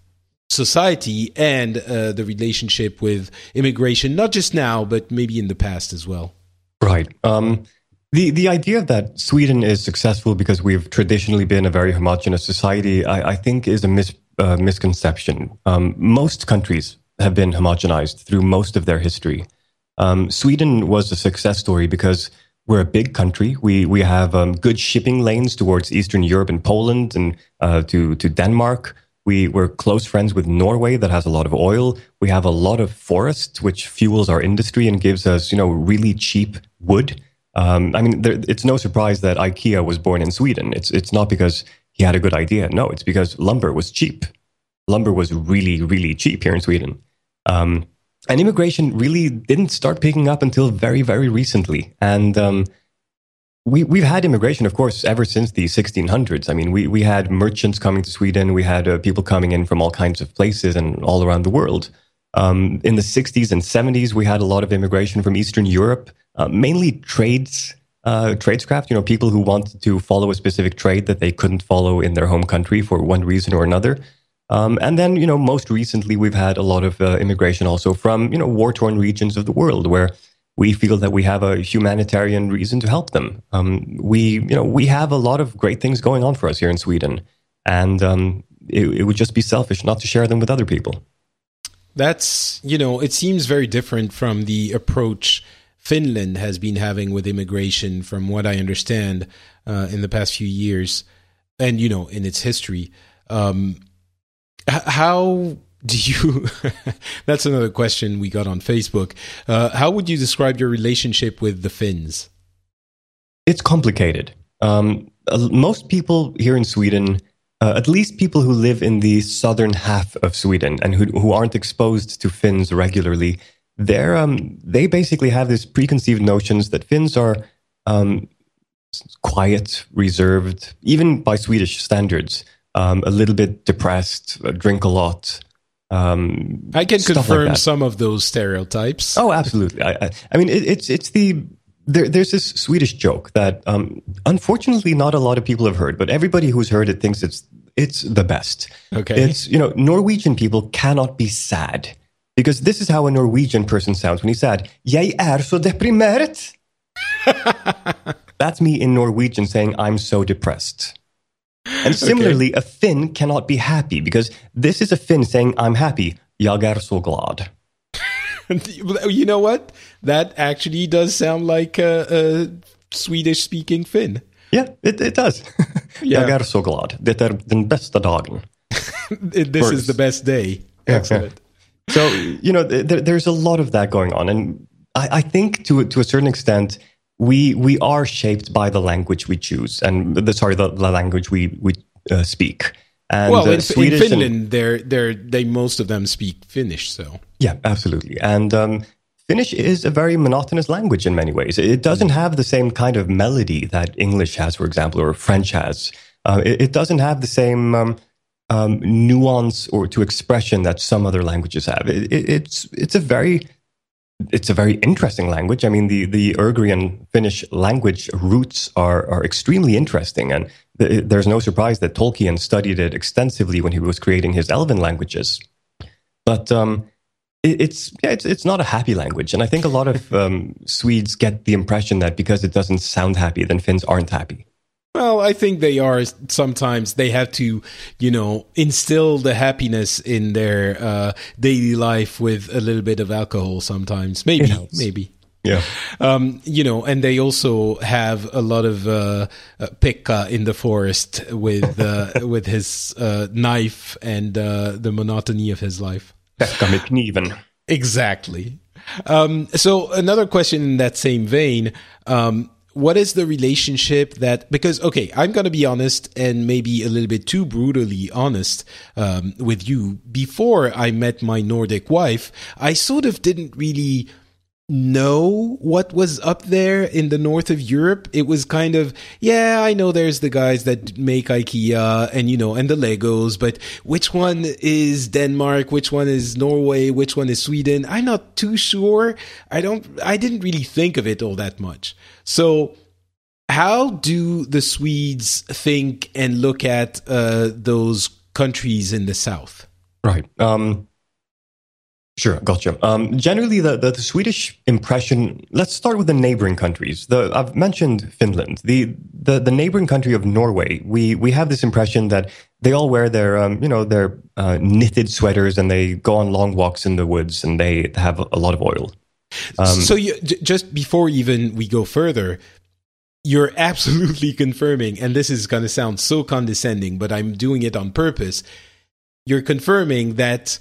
society and uh, the relationship with immigration, not just now, but maybe in the past as well. Right. Um, the the idea that Sweden is successful because we've traditionally been a very homogenous society, I, I think, is a mis, uh, misconception. Um, most countries have been homogenized through most of their history. Um, Sweden was a success story because we're a big country. We we have um, good shipping lanes towards Eastern Europe and Poland and uh, to to Denmark. We, we're close friends with Norway that has a lot of oil. We have a lot of forests, which fuels our industry and gives us, you know, really cheap wood. Um, I mean, there, it's no surprise that IKEA was born in Sweden. It's, it's not because he had a good idea. No, it's because lumber was cheap. Lumber was really, really cheap here in Sweden. Um, and immigration really didn't start picking up until very, very recently. And um, we, we've had immigration, of course, ever since the 1600s. I mean, we, we had merchants coming to Sweden. We had uh, people coming in from all kinds of places and all around the world. Um, in the 60s and 70s, we had a lot of immigration from Eastern Europe, uh, mainly trades, uh, tradescraft, you know, people who wanted to follow a specific trade that they couldn't follow in their home country for one reason or another. Um, and then, you know, most recently, we've had a lot of uh, immigration also from, you know, war torn regions of the world where we feel that we have a humanitarian reason to help them. Um, we, you know, we have a lot of great things going on for us here in Sweden, and um, it, it would just be selfish not to share them with other people. That's, you know, it seems very different from the approach Finland has been having with immigration, from what I understand uh, in the past few years, and you know, in its history. Um, how do you that's another question we got on facebook. Uh, how would you describe your relationship with the finns? It's complicated. Um, most people here in sweden uh, at least people who live in the southern half of sweden and who, who aren't exposed to finns regularly they're, um, they basically have this preconceived notions that finns are um, quiet reserved even by swedish standards um, a little bit depressed uh, drink a lot um, I can confirm like some of those stereotypes. Oh, absolutely. I, I, I mean, it, it's it's the there, there's this Swedish joke that um, unfortunately not a lot of people have heard, but everybody who's heard it thinks it's it's the best. Okay, it's you know Norwegian people cannot be sad because this is how a Norwegian person sounds when he's sad. Jeg er så deprimert. That's me in Norwegian saying I'm so depressed. And similarly, okay. a Finn cannot be happy because this is a Finn saying, I'm happy. Jag är så glad. you know what? That actually does sound like a, a Swedish speaking Finn. Yeah, it, it does. yeah. Jag är så glad. Det är den bästa dagen. this is the best day. Excellent. So, you know, there, there's a lot of that going on. And I, I think to, to a certain extent, we we are shaped by the language we choose and the sorry the, the language we we uh, speak. And well, uh, in, in Finland, they're they're they most of them speak Finnish. So yeah, absolutely. And um, Finnish is a very monotonous language in many ways. It doesn't have the same kind of melody that English has, for example, or French has. Uh, it, it, doesn't have the same um, um, nuance or to expression that some other languages have. It, it, it's it's a very it's a very interesting language. I mean, the, the Ugrian Finnish language roots are, are extremely interesting. And th- there's no surprise that Tolkien studied it extensively when he was creating his elven languages. But um, it's yeah, it's it's not a happy language, and I think a lot of um, Swedes get the impression that because it doesn't sound happy, then Finns aren't happy. Well, I think they are. Sometimes they have to, you know, instill the happiness in their uh, daily life with a little bit of alcohol. Sometimes, maybe, maybe. Yeah. Um, you know, and they also have a lot of uh, uh, Pekka in the forest with uh, with his uh, knife and uh, the monotony of his life. Pekka med kniven. Exactly. Um, so another question in that same vein. Um, what is the relationship that because okay i'm to be honest and maybe a little bit too brutally honest um, with you. Before i met my nordic wife i sort of didn't really know what was up there in the north of Europe. It was kind of, yeah, I know there's the guys that make IKEA and, you know, and the Legos, but which one is Denmark? Which one is Norway? Which one is Sweden? I'm not too sure. I don't, I didn't really think of it all that much. So, how do the Swedes think and look at uh, those countries in the south? Right. Um, Sure, gotcha. Um, generally, the, the, the, Swedish impression. Let's start with the neighboring countries. The, I've mentioned Finland. The, the the neighboring country of Norway. We we have this impression that they all wear their um, you know their uh, knitted sweaters and they go on long walks in the woods and they have a lot of oil. Um, so you, j- just before even we go further, you're absolutely confirming, and this is going to sound so condescending, but I'm doing it on purpose. You're confirming that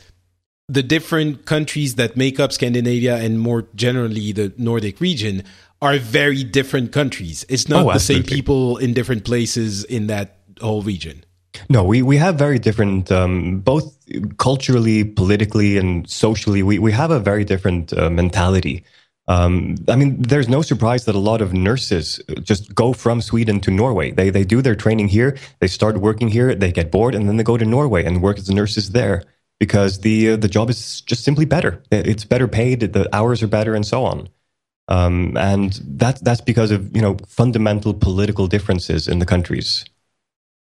the different countries that make up Scandinavia and more generally the Nordic region are very different countries. It's not oh, the same people in different places in that whole region. No, we, we have very different, um, both culturally, politically, and socially. We, we have a very different uh, mentality. Um, I mean, there's no surprise that a lot of nurses just go from Sweden to Norway. They they do their training here, they start working here, they get bored, and then they go to Norway and work as nurses there because the uh, the job is just simply better. It's better paid, the hours are better, and so on. Um, and that's that's because of you know fundamental political differences in the countries.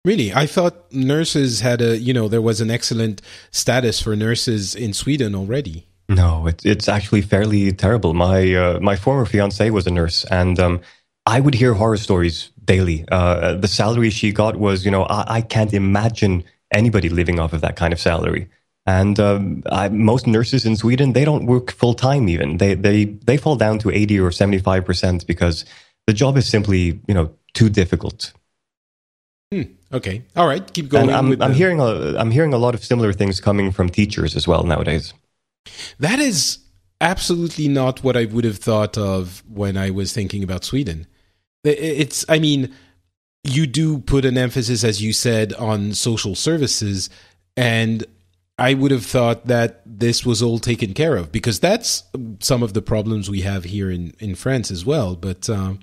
Really, I thought nurses had a you know there was an excellent status for nurses in Sweden already. No, it's it's actually fairly terrible. My uh, my former fiance was a nurse, and um, I would hear horror stories daily. Uh, the salary she got was, you know, I, I can't imagine anybody living off of that kind of salary. And um, I, most nurses in Sweden, they don't work full time even. They, they, they fall down to 80 or 75% because the job is simply, you know, too difficult. Hmm. Okay. All right. Keep going. And I'm, I'm the... hearing a, I'm hearing a lot of similar things coming from teachers as well nowadays. That is absolutely not what I would have thought of when I was thinking about Sweden. It's, I mean, you do put an emphasis, as you said, on social services. And I would have thought that this was all taken care of because that's some of the problems we have here in, in France as well. But um,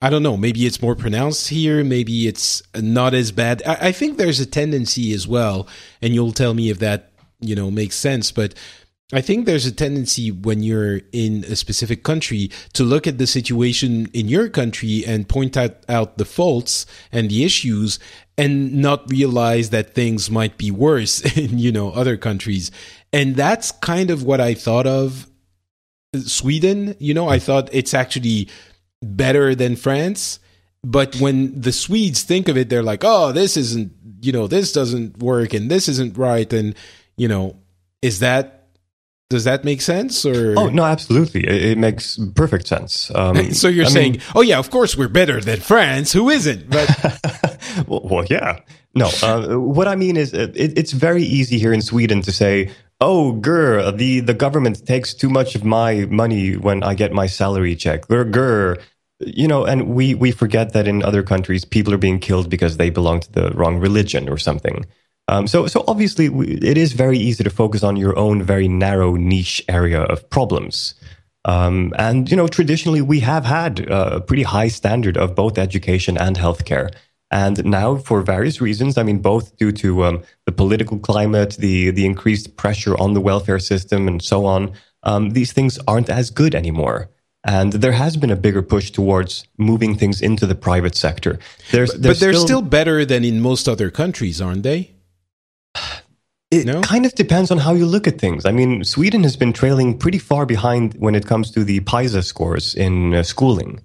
I don't know. Maybe it's more pronounced here. Maybe it's not as bad. I, I think there's a tendency as well, and you'll tell me if that you know makes sense. But I think there's a tendency when you're in a specific country to look at the situation in your country and point out, out the faults and the issues and not realize that things might be worse in, you know, other countries. And that's kind of what I thought of Sweden. You know, I thought it's actually better than France. But when the Swedes think of it, they're like, oh, this isn't, you know, this doesn't work and this isn't right. And, you know, is that does that make sense? Or oh no, absolutely, it, it makes perfect sense. Um, so you're I saying, mean, oh yeah, of course we're better than France. Who isn't? But well, well, yeah, no. Uh, what I mean is, it, it's very easy here in Sweden to say, oh, grr, the the government takes too much of my money when I get my salary check. Grr, grr. You know, and we we forget that in other countries, people are being killed because they belong to the wrong religion or something. Um, so, so obviously, it is very easy to focus on your own very narrow niche area of problems. Um, and you know, traditionally, we have had a pretty high standard of both education and healthcare. And now, for various reasons, I mean, both due to um, the political climate, the the increased pressure on the welfare system, and so on, um, these things aren't as good anymore. And there has been a bigger push towards moving things into the private sector. There's, there's but they're still, still better than in most other countries, aren't they? It No? kind of depends on how you look at things. I mean, Sweden has been trailing pretty far behind when it comes to the PISA scores in uh, schooling.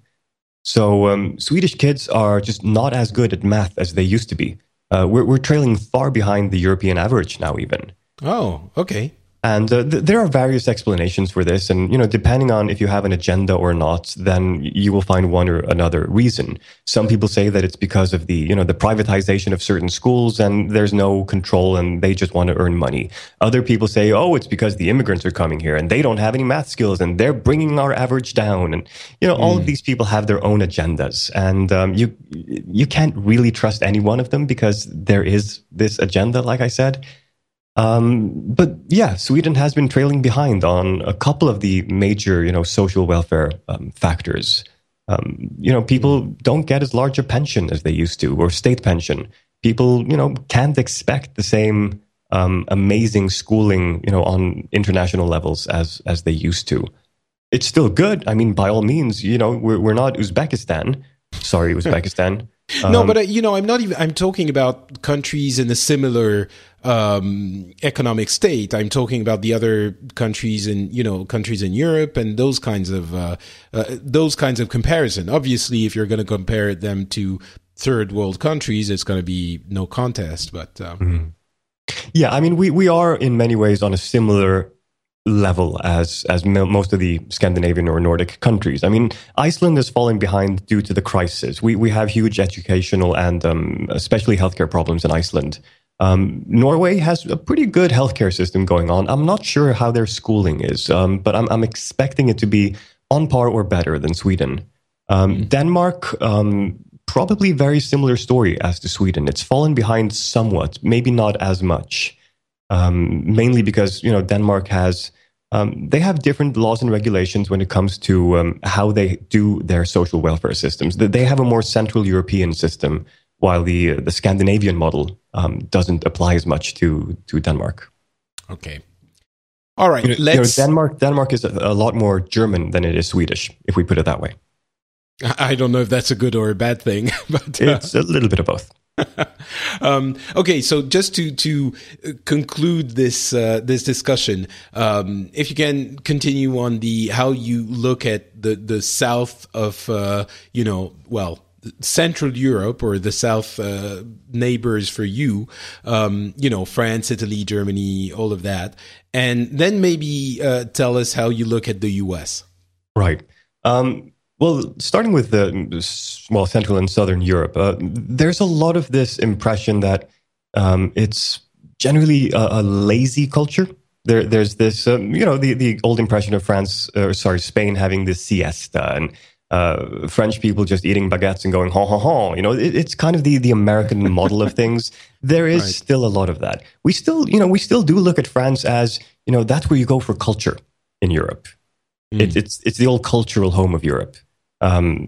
So um, Swedish kids are just not as good at math as they used to be. Uh, we're, we're trailing far behind the European average now, even. Oh, okay. And uh, th- there are various explanations for this, and you know, depending on if you have an agenda or not, then you will find one or another reason. Some people say that it's because of the you know the privatization of certain schools, and there's no control, and they just want to earn money. Other people say, oh, it's because the immigrants are coming here, and they don't have any math skills, and they're bringing our average down. And you know, all of these people have their own agendas, and um, you you can't really trust any one of them because there is this agenda, like I said. Um, but yeah, Sweden has been trailing behind on a couple of the major, you know, social welfare um, factors. Um, you know, people don't get as large a pension as they used to, or state pension. People, you know, can't expect the same um, amazing schooling, you know, on international levels as as they used to. It's still good. I mean, by all means, you know, we're we're not Uzbekistan. Sorry, Uzbekistan. no, Um, but uh, you know, I'm not even. I'm talking about countries in a similar um, economic state. I'm talking about the other countries in you know countries in Europe and those kinds of uh, uh, those kinds of comparison. Obviously, if you're going to compare them to third world countries, it's going to be no contest. But um, Yeah, I mean, we, we are in many ways on a similar level as as mo- most of the Scandinavian or Nordic countries. I mean, Iceland is falling behind due to the crisis. We we have huge educational and um, especially healthcare problems in Iceland. Um, Norway has a pretty good healthcare system going on. I'm not sure how their schooling is, um, but I'm, I'm expecting it to be on par or better than Sweden. Um, Denmark, um, probably very similar story as to Sweden. It's fallen behind somewhat, maybe not as much, um, mainly because you know Denmark has um, they have different laws and regulations when it comes to um, how they do their social welfare systems. They have a more Central European system, while the the Scandinavian model um, doesn't apply as much to to Denmark. okay, all right. You know, you know. Denmark Denmark is a, a lot more German than it is Swedish, if we put it that way. I don't know if that's a good or a bad thing, but uh, It's a little bit of both. um, okay, so just to to conclude this uh, this discussion, um, if you can continue on the how you look at the the south of uh, you know well Central Europe or the south uh, neighbors for you, um, you know France, Italy, Germany, all of that, and then maybe uh, tell us how you look at the U.S. Right. Um, well, starting with the well, Central and Southern Europe, uh, there's a lot of this impression that um, it's generally a, a lazy culture. There, there's this, um, you know, the, the old impression of France, or sorry, Spain having this siesta and uh, French people just eating baguettes and going ha ha ha. You know, it, it's kind of the the American model of things. There is Right. still a lot of that. We still, you know, we still do look at France as, you know, that's where you go for culture in Europe. It, it's it's the old cultural home of Europe, um,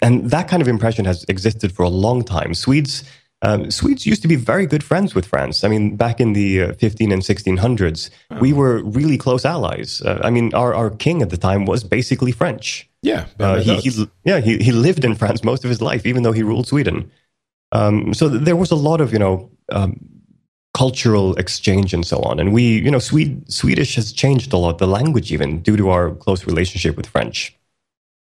and that kind of impression has existed for a long time. Swedes um, Swedes used to be very good friends with France. I mean, back in the uh, 15 and 1600s, we were really close allies. Uh, I mean, our, our king at the time was basically French. Yeah, Uh, he, he, yeah, he, he lived in France most of his life, even though he ruled Sweden. Um, so th- there was a lot of, you know, um, cultural exchange and so on. And we, you know, Swede, Swedish has changed a lot, the language even, due to our close relationship with French,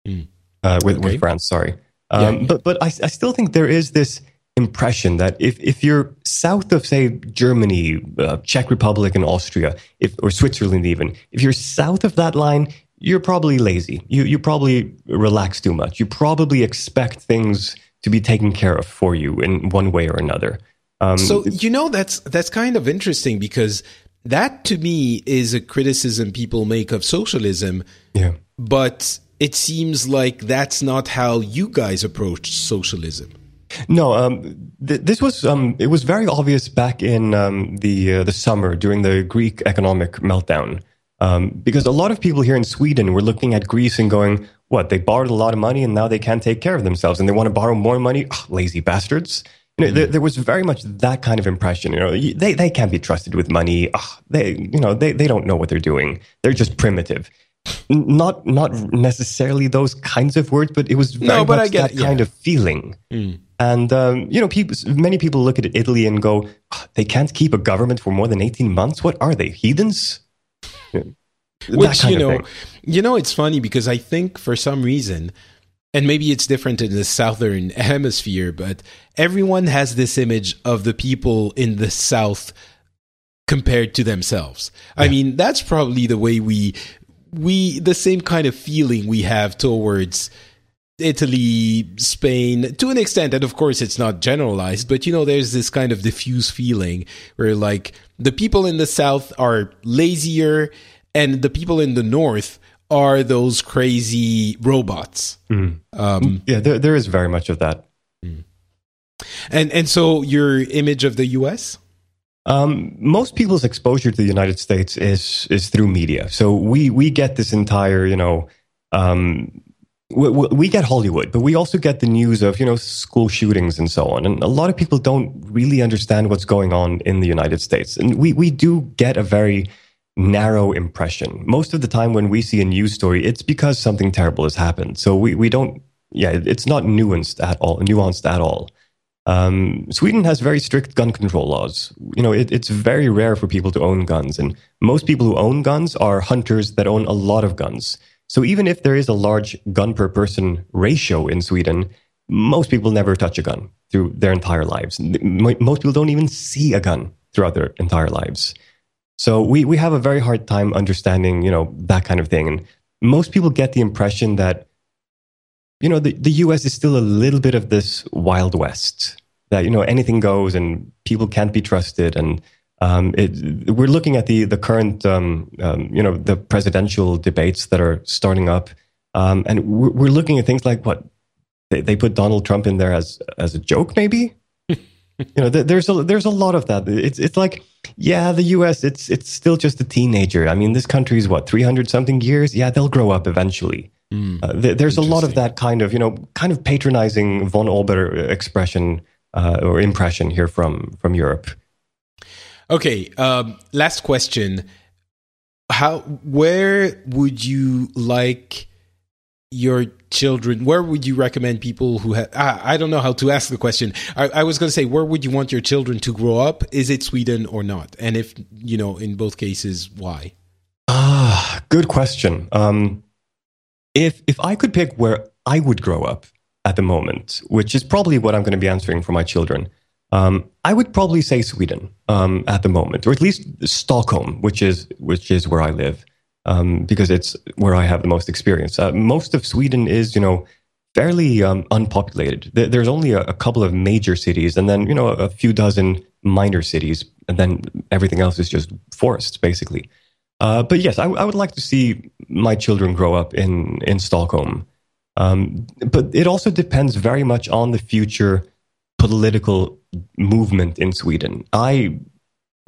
Mm. uh, with, Okay. with France, sorry. Yeah, Um, yeah. But, but I, I still think there is this impression that if, if you're south of, say, Germany, uh, Czech Republic, and Austria, if, or Switzerland even, if you're south of that line, you're probably lazy. You, you probably relax too much. You probably expect things to be taken care of for you in one way or another. Um, So you know that's that's kind of interesting because that to me is a criticism people make of socialism, yeah. but it seems like that's not how you guys approach socialism. No, um, th- this was um, it was very obvious back in um, the uh, the summer during the Greek economic meltdown, um, because a lot of people here in Sweden were looking at Greece and going, "What? They borrowed a lot of money and now they can't take care of themselves and they want to borrow more money? Ugh, lazy bastards!" You know, there, there was very much that kind of impression. You know, they they can't be trusted with money. Ugh, they you know they they don't know what they're doing. They're just primitive. Not not necessarily those kinds of words, but it was very No, much I get that yeah. kind of feeling. And um, you know, people, many people look at Italy and go, "Ah, "They can't keep a government for more than eighteen months. What are they, heathens?" Which you know, you know, it's funny because I think for some reason, and maybe it's different in the southern hemisphere, but everyone has this image of the people in the south compared to themselves. I mean, that's probably the way we we the same kind of feeling we have towards Italy, Spain, to an extent, and of course it's not generalized, but you know, there's this kind of diffuse feeling where like the people in the south are lazier and the people in the north are those crazy robots. Um, Yeah, there, there is very much of that. and and so your image of the US? Um, most people's exposure to the United States is is through media. So we we get this entire, you know, um, we, we get Hollywood, but we also get the news of you know school shootings and so on. And a lot of people don't really understand what's going on in the United States, and we we do get a very narrow impression. Most of the time, when we see a news story, it's because something terrible has happened. So we we don't. Yeah, it's not nuanced at all. Nuanced at all. Um, Sweden has very strict gun control laws. You know, it, it's very rare for people to own guns, and most people who own guns are hunters that own a lot of guns. So even if there is a large gun per person ratio in Sweden, most people never touch a gun through their entire lives. Most people don't even see a gun throughout their entire lives. So we, we have a very hard time understanding, you know, that kind of thing. And most people get the impression that you know, the, the US is still a little bit of this Wild West that, you know, anything goes and people can't be trusted. And um, it, we're looking at the, the current, um, um, you know, the presidential debates that are starting up. Um, and we're, we're looking at things like what they, they put Donald Trump in there as, as a joke, maybe. you know, there- there's a, there's a lot of that. It's, it's like, yeah, the US, it's, it's still just a teenager. I mean, this country is what, 300 something years? Yeah, they'll grow up eventually. Uh, th- there's a lot of that kind of, you know, kind of patronizing von Ober expression uh, or impression here from from Europe. Okay, um, last question. How where would you like your children where would you recommend people who have I, I don't know how to ask the question I, I was going to say where would you want your children to grow up is it sweden or not and if you know in both cases why Ah, good question. Um, if if I could pick where I would grow up at the moment, which is probably what I'm going to be answering for my children, um, I would probably say Sweden um, at the moment, or at least Stockholm, which is which is where I live, um, because it's where I have the most experience. Uh, most of Sweden is, you know, fairly um, unpopulated. There's only a, a couple of major cities, and then you know a few dozen minor cities, and then everything else is just forests, basically. Uh, but yes, I, I would like to see my children grow up in in Stockholm. Um, but it also depends very much on the future political movement in Sweden. I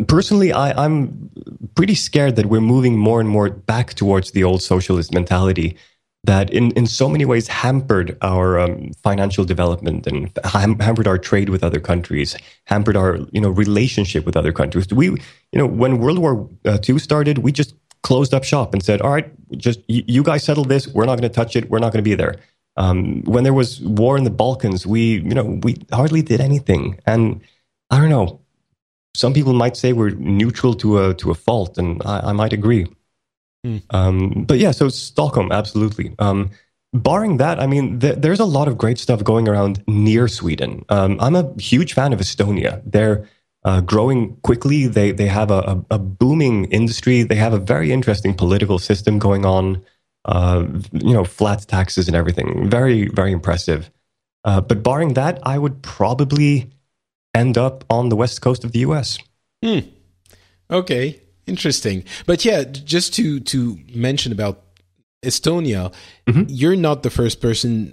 personally, I, I'm pretty scared that we're moving more and more back towards the old socialist mentality that, in in so many ways, hampered our um, financial development and ham- hampered our trade with other countries, hampered our you know relationship with other countries. We, you know, when World War uh, II started, we just closed up shop and said, "All right, just you guys settle this. We're not going to touch it. We're not going to be there." Um, when there was war in the Balkans, we, you know, we hardly did anything. And I don't know. Some people might say we're neutral to a to a fault, and I, I might agree. Hmm. Um, but yeah, so Stockholm, absolutely. Um, barring that, I mean, th- there's a lot of great stuff going around near Sweden. Um, I'm a huge fan of Estonia. They're uh, growing quickly. They they have a, a, a booming industry. They have a very interesting political system going on. Uh, you know, flat taxes and everything. Very very impressive. Uh, but barring that, I would probably end up on the west coast of the U.S. Hmm. Okay, interesting. But yeah, just to to mention about Estonia, Mhm. you're not the first person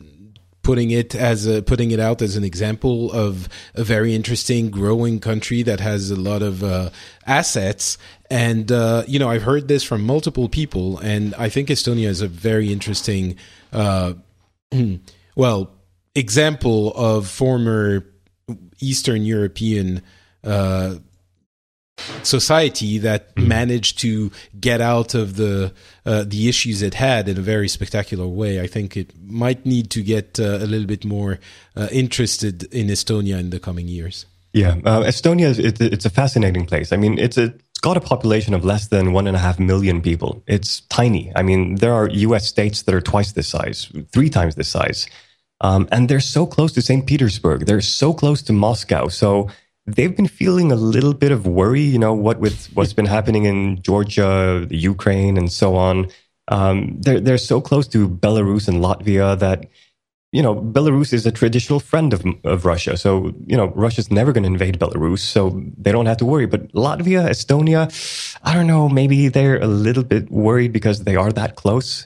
putting it as a putting it out as an example of a very interesting growing country that has a lot of uh, assets and uh, you know i've heard this from multiple people and i think estonia is a very interesting uh, well example of former eastern european uh, society that mm. managed to get out of the uh, the issues it had in a very spectacular way. I think it might need to get uh, a little bit more uh, interested in Estonia in the coming years. Yeah, uh, Estonia is it, it's a fascinating place. I mean, it's a it's got a population of less than one and a half million people. It's tiny. I mean, there are U.S. states that are twice this size, three times this size, um, and they're so close to St. Petersburg. They're so close to Moscow. So they've been feeling a little bit of worry. You know what with what's been happening in Georgia, the Ukraine, and so on. Um, they're they're so close to Belarus and Latvia that you know, Belarus is a traditional friend of, of Russia. So, you know, Russia's never going to invade Belarus. So they don't have to worry. But Latvia, Estonia, I don't know, maybe they're a little bit worried because they are that close.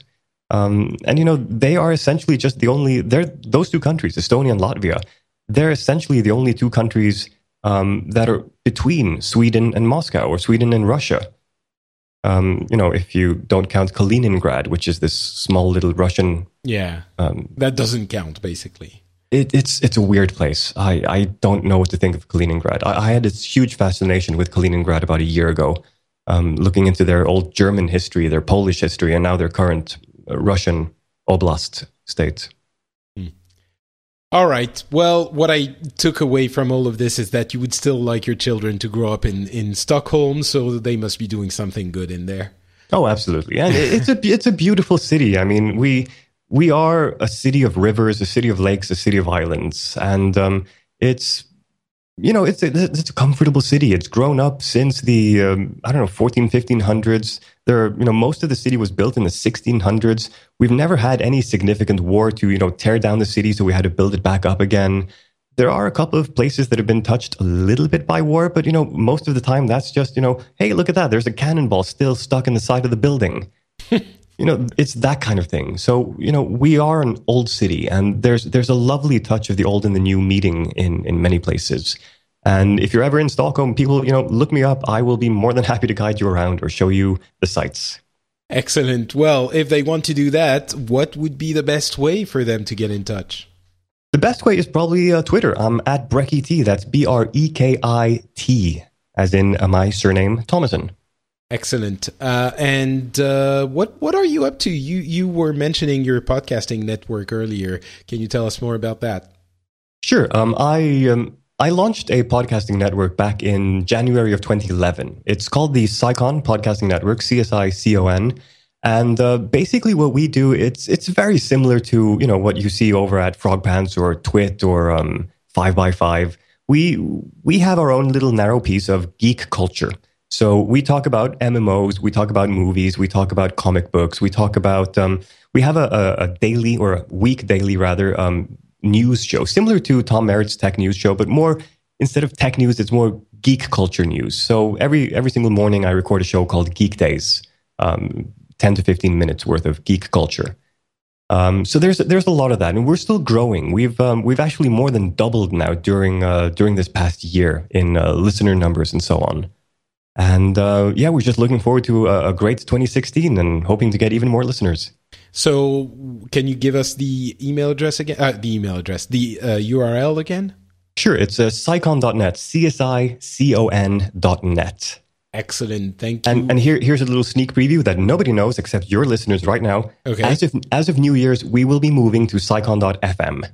Um, and, you know, they are essentially just the only, they're those two countries, Estonia and Latvia, they're essentially the only two countries um, that are between Sweden and Moscow or Sweden and Russia. Um, you know, if you don't count Kaliningrad, which is this small little Russian. Yeah. Um, that doesn't count, basically. It, it's it's a weird place. I, I don't know what to think of Kaliningrad. I, I had this huge fascination with Kaliningrad about a year ago, um, looking into their old German history, their Polish history, and now their current uh, Russian oblast state. All right. Well, what I took away from all of this is that you would still like your children to grow up in, in Stockholm, so they must be doing something good in there. Oh, absolutely. And it's a it's a beautiful city. I mean, we we are a city of rivers, a city of lakes, a city of islands, and um, it's you know, it's a, it's a comfortable city. It's grown up since the, um, I don't know, 14, 1500s. There, are, you know, most of the city was built in the 1600s. We've never had any significant war to, you know, tear down the city. So we had to build it back up again. There are a couple of places that have been touched a little bit by war, but, you know, most of the time that's just, you know, hey, look at that. There's a cannonball still stuck in the side of the building. you know it's that kind of thing. So you know we are an old city and there's there's a lovely touch of the old and the new meeting in in many places. And if you're ever in stockholm people you know look me up. I will be more than happy to guide you around or show you the sights. Excellent. Well if they want to do that what would be the best way for them to get in touch? The best way is probably uh, twitter. I'm at brekit that's b-r-e-k-i-t as in uh, my surname Tomasson Excellent. Uh, and uh, what what are you up to? You you were mentioning your podcasting network earlier. Can you tell us more about that? Sure. Um, I um, I launched a podcasting network back in January of 2011. It's called the CSICON Podcasting Network, CSI And uh, basically, what we do it's it's very similar to you know what you see over at Frog Pants or Twit or um, Five by Five. We we have our own little narrow piece of geek culture. So we talk about MMOs, we talk about movies, we talk about comic books, we talk about um, we have a, a, daily or a week daily rather um, news show similar to Tom Merritt's tech news show, but more instead of tech news, it's more geek culture news. So every every single morning, I record a show called Geek Days, um, ten to fifteen minutes worth of geek culture. Um, so there's there's a lot of that, and we're still growing. We've um, we've actually more than doubled now during uh, during this past year in uh, listener numbers and so on. And uh, yeah, we're just looking forward to a, a, great 2016 and hoping to get even more listeners. So, can you give us the email address again? Uh, the email address, the uh, URL again? Sure, it's uh, csicon.net, C-S-I-C-O-N.net. Excellent, thank you. And, and here, here's a little sneak preview that nobody knows except your listeners right now. Okay. As of, as of New Year's, we will be moving to csicon.fm.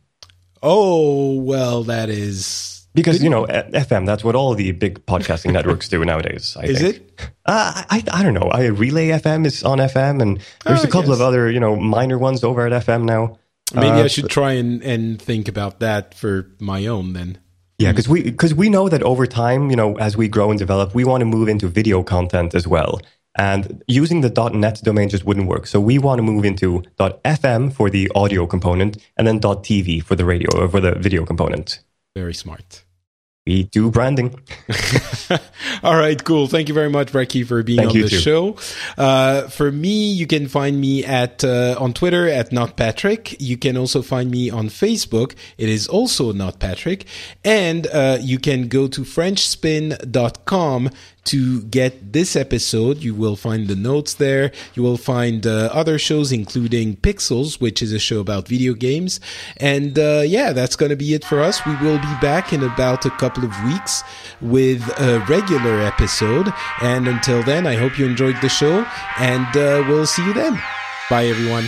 Oh, well, that is because you know FM. That's what all the big podcasting networks do nowadays. I is think. it? Uh, I I don't know. I Relay FM is on FM, and there's oh, a couple yes. of other you know minor ones over at FM now. Maybe uh, I should try and and think about that for my own then. Yeah, because we because we know that over time, you know, as we grow and develop, we want to move into video content as well. And using the .net domain just wouldn't work. So we want to move into .fm for the audio component, and then .tv for the radio or for the video component. Very smart we do branding. All right, cool. Thank you very much, Breki, for being Thank on the too. show. Uh, for me, you can find me at uh, on Twitter at not Patrick. You can also find me on Facebook. It is also not Patrick, and uh, you can go to FrenchSpin.com to get this episode. You will find the notes there. You will find uh, other shows, including Pixels, which is a show about video games. And uh, yeah, that's going to be it for us. We will be back in about a couple of weeks with a regular episode. And until then, I hope you enjoyed the show, and uh, we'll see you then. Bye, everyone.